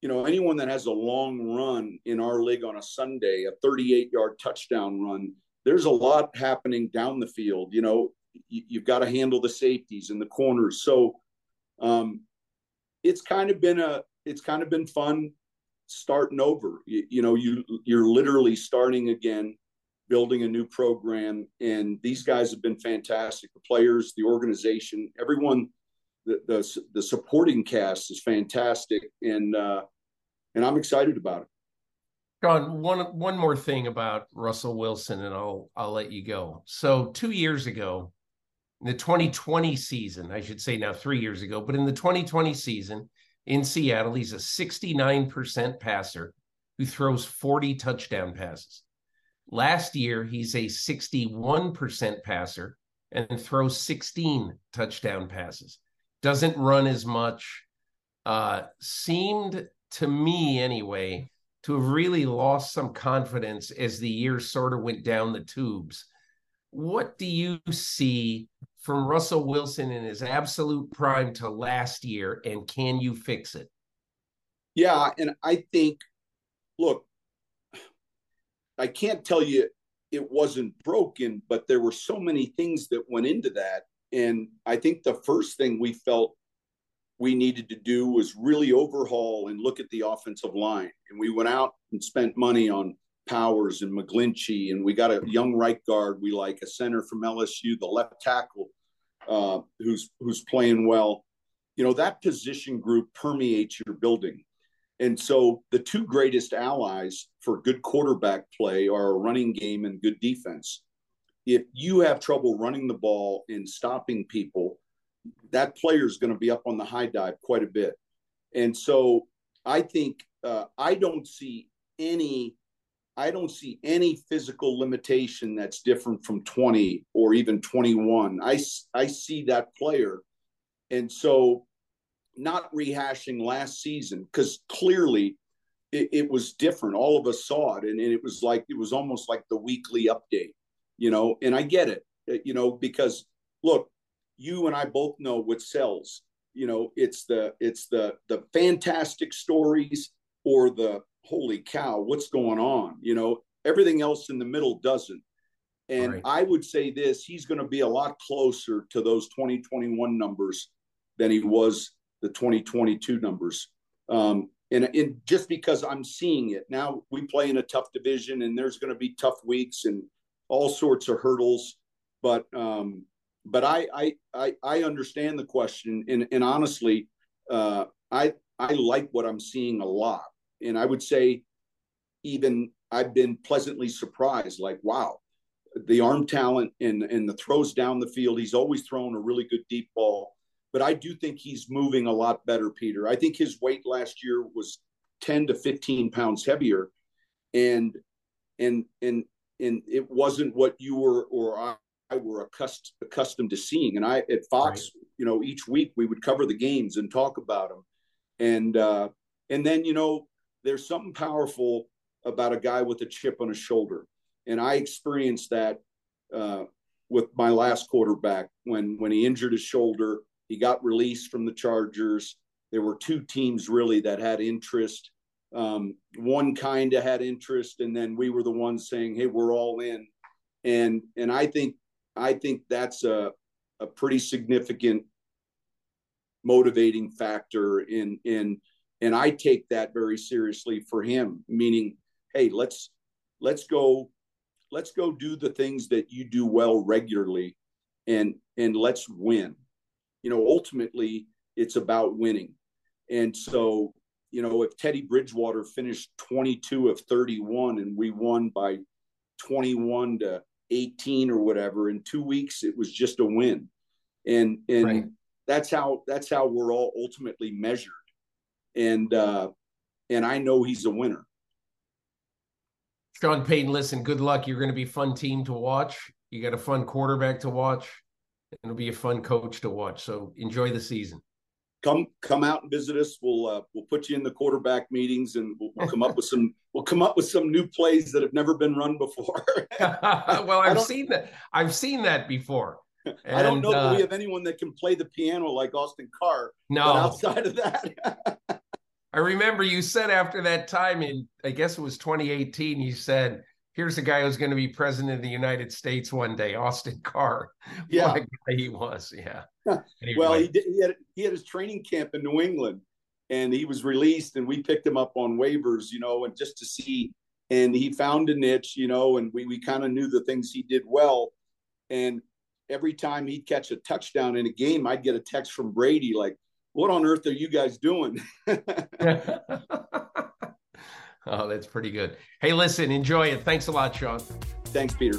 You know, anyone that has a long run in our league on a Sunday, a 38 yard touchdown run, there's a lot happening down the field. You know, you, have got to handle the safeties and the corners. So um, it's kind of been a it's kind of been fun starting over. You, you know, you you're literally starting again. Building a new program, and these guys have been fantastic. The players, the organization, everyone, the the, the supporting cast is fantastic, and uh, and I'm excited about it. Sean, one one more thing about Russell Wilson, and I'll I'll let you go. So two years ago, in the 2020 season, I should say now three years ago, but in the 2020 season in Seattle, he's a 69% passer who throws 40 touchdown passes. Last year, he's a 61% passer and throws 16 touchdown passes. Doesn't run as much. Uh, seemed to me, anyway, to have really lost some confidence as the year sort of went down the tubes. What do you see from Russell Wilson in his absolute prime to last year, and can you fix it? Yeah, and I think, look, I can't tell you it wasn't broken, but there were so many things that went into that. And I think the first thing we felt we needed to do was really overhaul and look at the offensive line. And we went out and spent money on Powers and McGlinchey, and we got a young right guard we like, a center from LSU, the left tackle uh, who's who's playing well. You know that position group permeates your building, and so the two greatest allies for good quarterback play are a running game and good defense. If you have trouble running the ball and stopping people, that player is going to be up on the high dive quite a bit. And so I think uh, I don't see any I don't see any physical limitation that's different from 20 or even 21. I, I see that player. And so, not rehashing last season, because clearly it, it, was different. All of us saw it. And, and it was like, it was almost like the weekly update, you know, and I get it, uh, you know, because look, you and I both know what sells. You know, it's the it's the the fantastic stories or the holy cow, what's going on? You know, everything else in the middle doesn't. And right. I would say this he's going to be a lot closer to those 2021 numbers than he was the 2022 numbers. Um, and, and just because I'm seeing it now, we play in a tough division and there's going to be tough weeks and all sorts of hurdles. But um, but I, I I I understand the question and and honestly, uh, I I like what I'm seeing a lot and I would say even I've been pleasantly surprised. Like, wow, the arm talent and and the throws down the field. He's always thrown a really good deep ball, but I do think he's moving a lot better, Peter. I think his weight last year was ten to fifteen pounds heavier, and and and and it wasn't what you were or I. I were accustomed accustomed to seeing, and I at Fox, right. you know, each week we would cover the games and talk about them, and uh, and then you know there's something powerful about a guy with a chip on his shoulder. And I experienced that uh, with my last quarterback when when he injured his shoulder. He got released from the Chargers. There were two teams really that had interest. Um, one kind of had interest, and then we were the ones saying, "Hey, we're all in." And and I think I think that's a a pretty significant motivating factor in in and I take that very seriously for him. Meaning, hey, let's let's go let's go do the things that you do well regularly, and and let's win. You know, ultimately, it's about winning. And so, you know, if Teddy Bridgewater finished 22 of 31 and we won by 21 to 18 or whatever in two weeks, it was just a win. And and right. that's how that's how we're all ultimately measured and uh, and I know he's a winner. Sean Payton, listen, good luck. You're going to be a fun team to watch. You got a fun quarterback to watch. It'll be a fun coach to watch. So enjoy the season. Come come out and visit us. We'll uh, we'll put you in the quarterback meetings and we'll, we'll come up with some we'll come up with some new plays that have never been run before. well, I've seen that. I've seen that before. And, I don't know uh, that we have anyone that can play the piano like Austin Carr. No, outside of that, I remember you said after that time in, I guess it was 2018, you said, here's a guy who's going to be president of the United States one day, Austin Carr. Yeah. he was. Yeah. Anyway. Well, he, did, he, had, he had his training camp in New England and he was released and we picked him up on waivers, you know, and just to see and he found a niche, you know, and we we kind of knew the things he did well. And every time he'd catch a touchdown in a game, I'd get a text from Brady like, "What on earth are you guys doing?" oh, that's pretty good. Hey, listen, enjoy it. Thanks a lot, Sean. Thanks, Peter.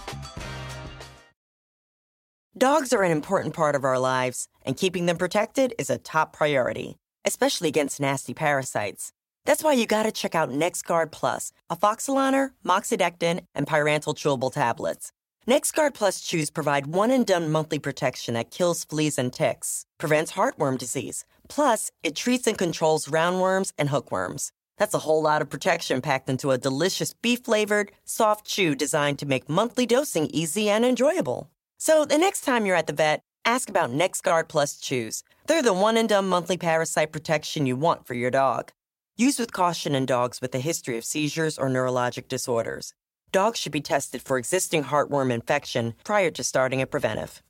Dogs are an important part of our lives, and keeping them protected is a top priority, especially against nasty parasites. That's why you gotta check out NexGard Plus, a afoxolaner, moxidectin, and pyrantel chewable tablets. NexGard Plus chews provide one and done monthly protection that kills fleas and ticks, prevents heartworm disease. Plus, it treats and controls roundworms and hookworms. That's a whole lot of protection packed into a delicious beef flavored, soft chew designed to make monthly dosing easy and enjoyable. So the next time you're at the vet, ask about NexGard Plus Chews. They're the one and done monthly parasite protection you want for your dog. Use with caution in dogs with a history of seizures or neurologic disorders. Dogs should be tested for existing heartworm infection prior to starting a preventive.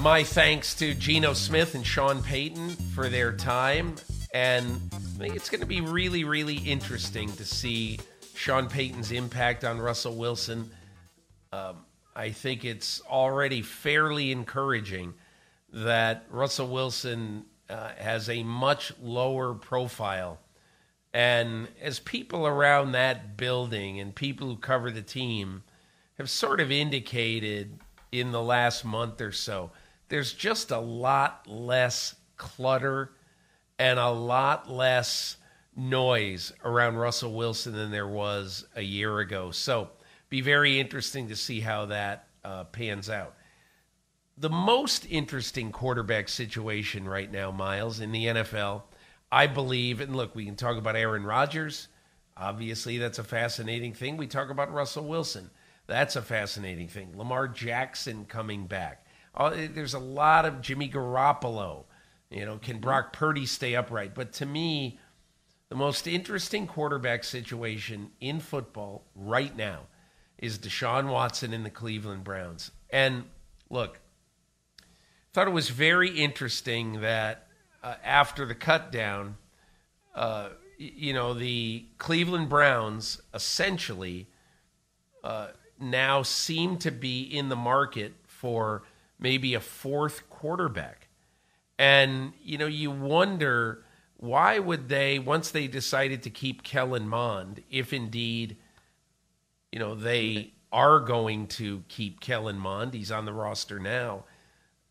My thanks to Geno Smith and Sean Payton for their time. And I think it's going to be really, really interesting to see Sean Payton's impact on Russell Wilson. Um, I think it's already fairly encouraging that Russell Wilson uh, has a much lower profile. And as people around that building and people who cover the team have sort of indicated in the last month or so, there's just a lot less clutter and a lot less noise around Russell Wilson than there was a year ago. So, be very interesting to see how that uh, pans out. The most interesting quarterback situation right now, Myles, in the NFL, I believe, and look, we can talk about Aaron Rodgers. Obviously, that's a fascinating thing. We talk about Russell Wilson. That's a fascinating thing. Lamar Jackson coming back. Uh, there's a lot of Jimmy Garoppolo. You know, can Brock Purdy stay upright? But to me, the most interesting quarterback situation in football right now is Deshaun Watson in the Cleveland Browns. And look, I thought it was very interesting that uh, after the cutdown, uh, you know, the Cleveland Browns essentially uh, now seem to be in the market for maybe a fourth quarterback. And, you know, you wonder why would they, once they decided to keep Kellen Mond, if indeed, you know, they are going to keep Kellen Mond, he's on the roster now.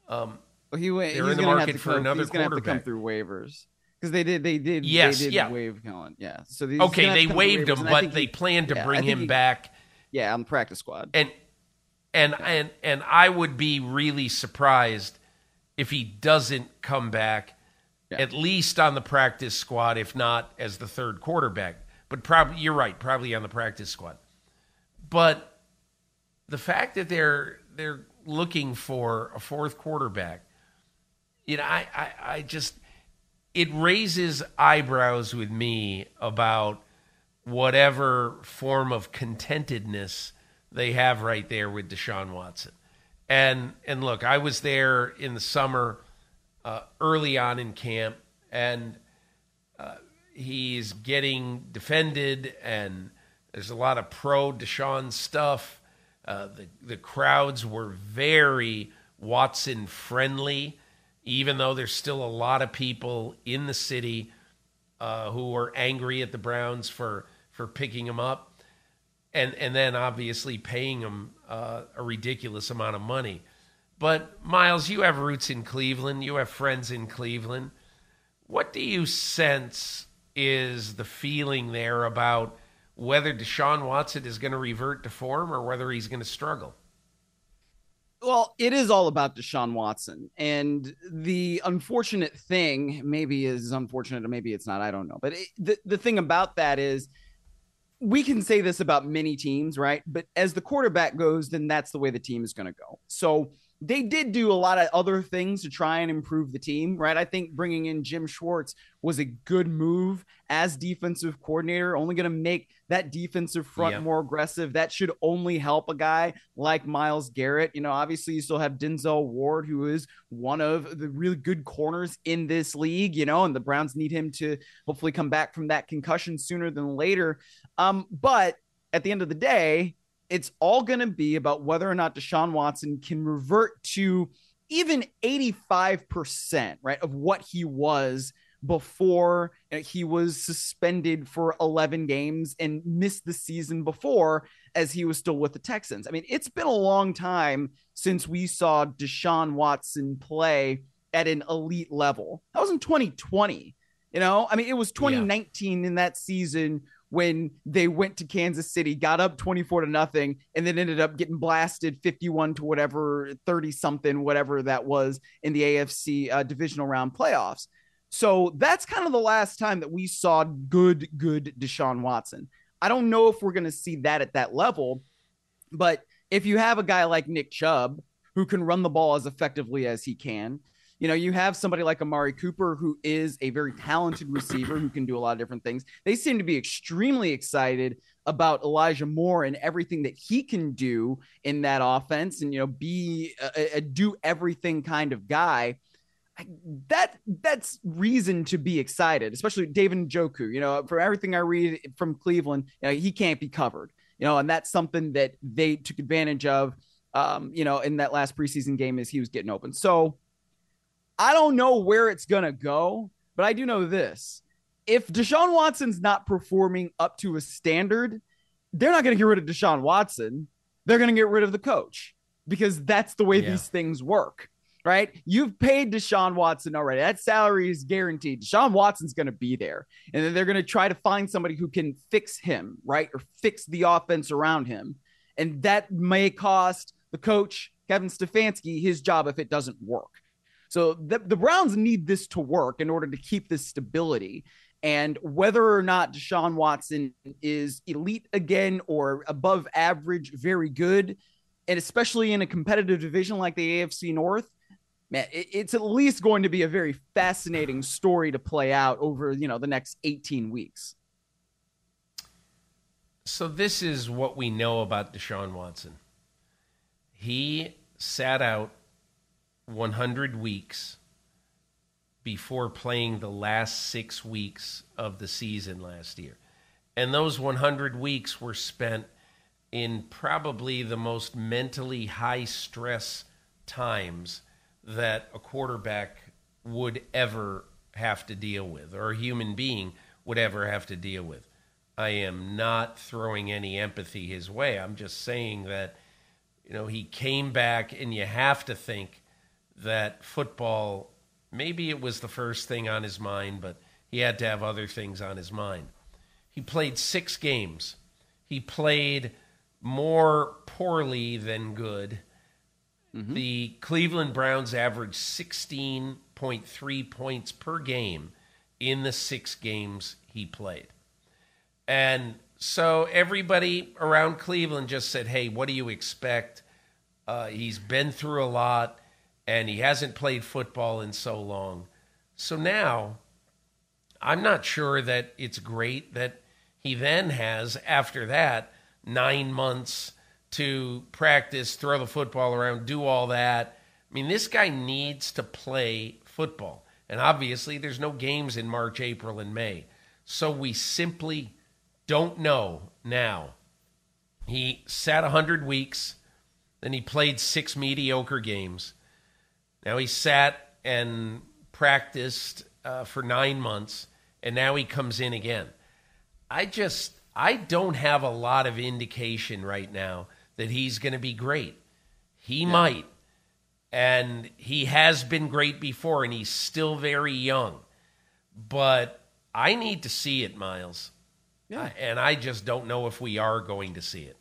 Um, well, he went, they're in the market for come, another he's quarterback. Have to come through waivers because they did. They did. Yes. They did yeah. Waive Kellen. Yeah. So these okay, they waived him, but they plan to yeah, bring him he, back. Yeah, on the practice squad. And and yeah. and and I would be really surprised if he doesn't come back, yeah. at least on the practice squad, if not as the third quarterback. But probably you're right, probably on the practice squad. But the fact that they're they're looking for a fourth quarterback, you know, I, I, I just it raises eyebrows with me about whatever form of contentedness they have right there with Deshaun Watson. And and look, I was there in the summer, uh, early on in camp, and uh, he's getting defended, and there's a lot of pro Deshaun stuff. Uh, the the crowds were very Watson friendly, even though there's still a lot of people in the city uh, who are angry at the Browns for for picking him up, and and then obviously paying him uh, a ridiculous amount of money. But Myles, you have roots in Cleveland. You have friends in Cleveland. What do you sense is the feeling there about whether Deshaun Watson is going to revert to form or whether he's going to struggle? Well, it is all about Deshaun Watson. And the unfortunate thing, maybe is unfortunate, or maybe it's not, I don't know. But it, the, the thing about that is we can say this about many teams, right? But as the quarterback goes, then that's the way the team is going to go. So they did do a lot of other things to try and improve the team, right? I think bringing in Jim Schwartz was a good move as defensive coordinator, only going to make that defensive front yep. more aggressive. That should only help a guy like Myles Garrett. You know, obviously, you still have Denzel Ward, who is one of the really good corners in this league, you know, and the Browns need him to hopefully come back from that concussion sooner than later. Um, but at the end of the day, it's all going to be about whether or not Deshaun Watson can revert to even 85%, right, of what he was before he was suspended for 11 games and missed the season before as he was still with the Texans. I mean, it's been a long time since we saw Deshaun Watson play at an elite level. That was in 2020. You know, I mean, it was 2019 yeah. in that season when they went to Kansas City, got up 24 to nothing, and then ended up getting blasted 51 to whatever 30 something, whatever that was in the AFC uh, divisional round playoffs. So that's kind of the last time that we saw good, good Deshaun Watson. I don't know if we're going to see that at that level, but if you have a guy like Nick Chubb who can run the ball as effectively as he can, you know, you have somebody like Amari Cooper, who is a very talented receiver who can do a lot of different things. They seem to be extremely excited about Elijah Moore and everything that he can do in that offense and, you know, be a, a do everything kind of guy. That that's reason to be excited, especially David Njoku. You know, for everything I read from Cleveland, you know, he can't be covered. You know, and that's something that they took advantage of. Um, you know, in that last preseason game as he was getting open. So I don't know where it's going to go, but I do know this. If Deshaun Watson's not performing up to a standard, they're not going to get rid of Deshaun Watson. They're going to get rid of the coach because that's the way yeah. these things work, right? You've paid Deshaun Watson already. That salary is guaranteed. Deshaun Watson's going to be there. And then they're going to try to find somebody who can fix him, right? Or fix the offense around him. And that may cost the coach, Kevin Stefanski, his job if it doesn't work. So the, the Browns need this to work in order to keep this stability. And whether or not Deshaun Watson is elite again or above average, very good, and especially in a competitive division like the AFC North, man, it's at least going to be a very fascinating story to play out over you know the next 18 weeks. So this is what we know about Deshaun Watson. He sat out 100 weeks before playing the last six weeks of the season last year. And those 100 weeks were spent in probably the most mentally high stress times that a quarterback would ever have to deal with or a human being would ever have to deal with. I am not throwing any empathy his way. I'm just saying that, you know, he came back and you have to think that football, maybe it was the first thing on his mind, but he had to have other things on his mind. He played six games. He played more poorly than good. Mm-hmm. The Cleveland Browns averaged 16.3 points per game in the six games he played. And so everybody around Cleveland just said, hey, what do you expect? Uh, he's been through a lot and he hasn't played football in so long. So now, I'm not sure that it's great that he then has, after that, nine months to practice, throw the football around, do all that. I mean, this guy needs to play football. And obviously, there's no games in March, April, and May. So we simply don't know now. He sat 100 weeks, then he played six mediocre games. Now he sat and practiced uh, for nine months, and now he comes in again. I just I don't have a lot of indication right now that he's going to be great. He yeah. might, and he has been great before, and he's still very young. But I need to see it, Myles. Yeah. and I just don't know if we are going to see it.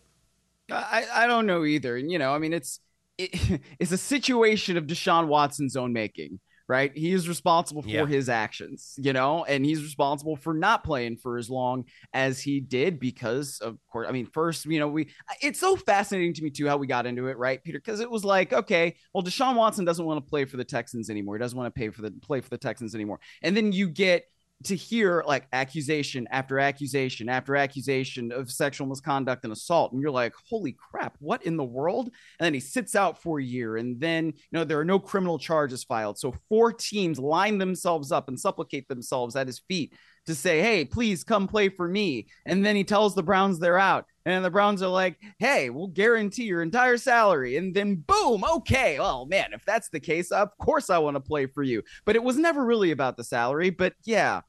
I, I don't know either. And, you know, I mean, it's it, it's a situation of Deshaun Watson's own making, right? He is responsible for yeah. his actions, you know, and he's responsible for not playing for as long as he did because, of course, I mean, first, you know, we it's so fascinating to me too how we got into it, right, Peter? Because it was like, okay, well, Deshaun Watson doesn't want to play for the Texans anymore. He doesn't want to pay for the play for the Texans anymore, and then you get to hear like accusation after accusation after accusation of sexual misconduct and assault and you're like holy crap what in the world? And then he sits out for a year and then you know there are no criminal charges filed. So four teams line themselves up and supplicate themselves at his feet to say hey please come play for me. And then he tells the browns they're out and the browns are like hey we'll guarantee your entire salary. And then boom okay oh man if that's the case of course i want to play for you. But it was never really about the salary but yeah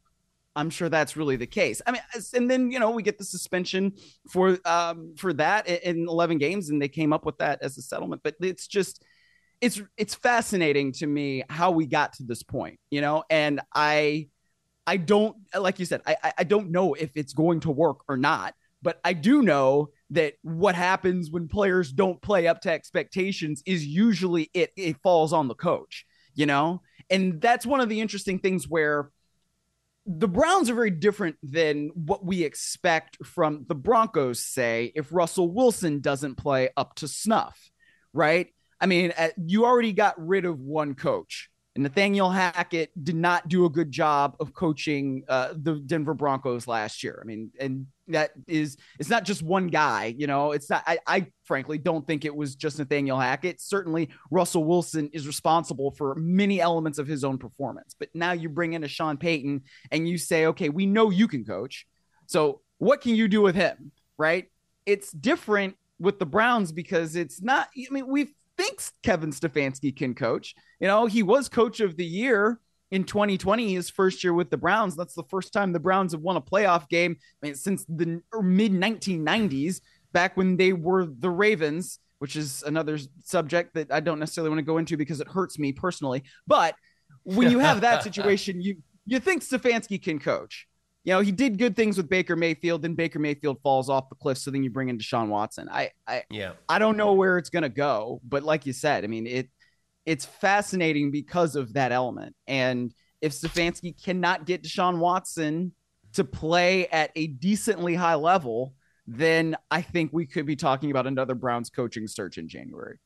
I'm sure that's really the case. I mean, and then you know we get the suspension for um for that in 11 games, and they came up with that as a settlement. But it's just it's it's fascinating to me how we got to this point, you know. And I I don't like you said I I don't know if it's going to work or not, but I do know that what happens when players don't play up to expectations is usually it it falls on the coach, you know. And that's one of the interesting things where the Browns are very different than what we expect from the Broncos, say, if Russell Wilson doesn't play up to snuff, right? I mean, uh, you already got rid of one coach. And Nathaniel Hackett did not do a good job of coaching uh, the Denver Broncos last year. I mean, and that is it's not just one guy, you know. It's not. I, I frankly don't think it was just Nathaniel Hackett. Certainly, Russell Wilson is responsible for many elements of his own performance. But now you bring in a Sean Payton and you say, okay, we know you can coach. So what can you do with him? Right? It's different with the Browns because it's not. I mean, we think Kevin Stefanski can coach. You know, he was coach of the year in 2020, his first year with the Browns. That's the first time the Browns have won a playoff game I mean, since the mid 1990s, back when they were the Ravens, which is another subject that I don't necessarily want to go into because it hurts me personally. But when you have that situation, you you think Stefanski can coach you know, he did good things with Baker Mayfield, then Baker Mayfield falls off the cliff. So then you bring in Deshaun Watson. I, I, yeah, I don't know where it's gonna go, but like you said, I mean, it, it's fascinating because of that element. And if Stefanski cannot get Deshaun Watson to play at a decently high level, then I think we could be talking about another Browns coaching search in January.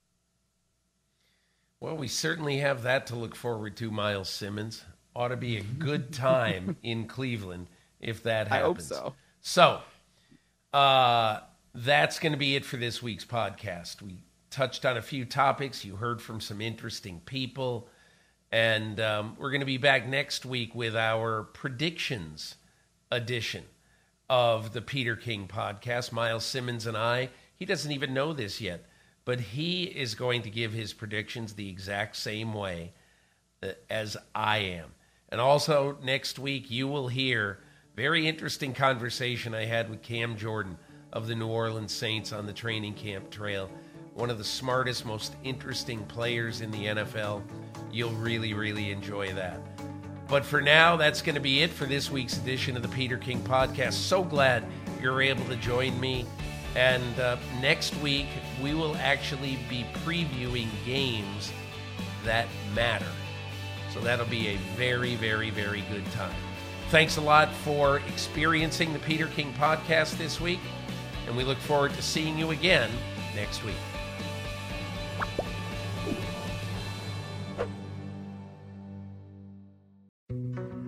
Well, we certainly have that to look forward to, Myles Simmons. Ought to be a good time in Cleveland if that happens. I hope so. So, uh, that's going to be it for this week's podcast. We touched on a few topics. You heard from some interesting people. And um, we're going to be back next week with our predictions edition of the Peter King podcast. Myles Simmons and I, he doesn't even know this yet, but he is going to give his predictions the exact same way uh, as I am. And also next week, you will hear very interesting conversation I had with Cam Jordan of the New Orleans Saints on the training camp trail. One of the smartest, most interesting players in the NFL. You'll really, really enjoy that. But for now, that's going to be it for this week's edition of the Peter King Podcast. So glad you're able to join me. And uh, next week, we will actually be previewing games that matter. So that'll be a very, very, very good time. Thanks a lot for experiencing the Peter King podcast this week, and we look forward to seeing you again next week.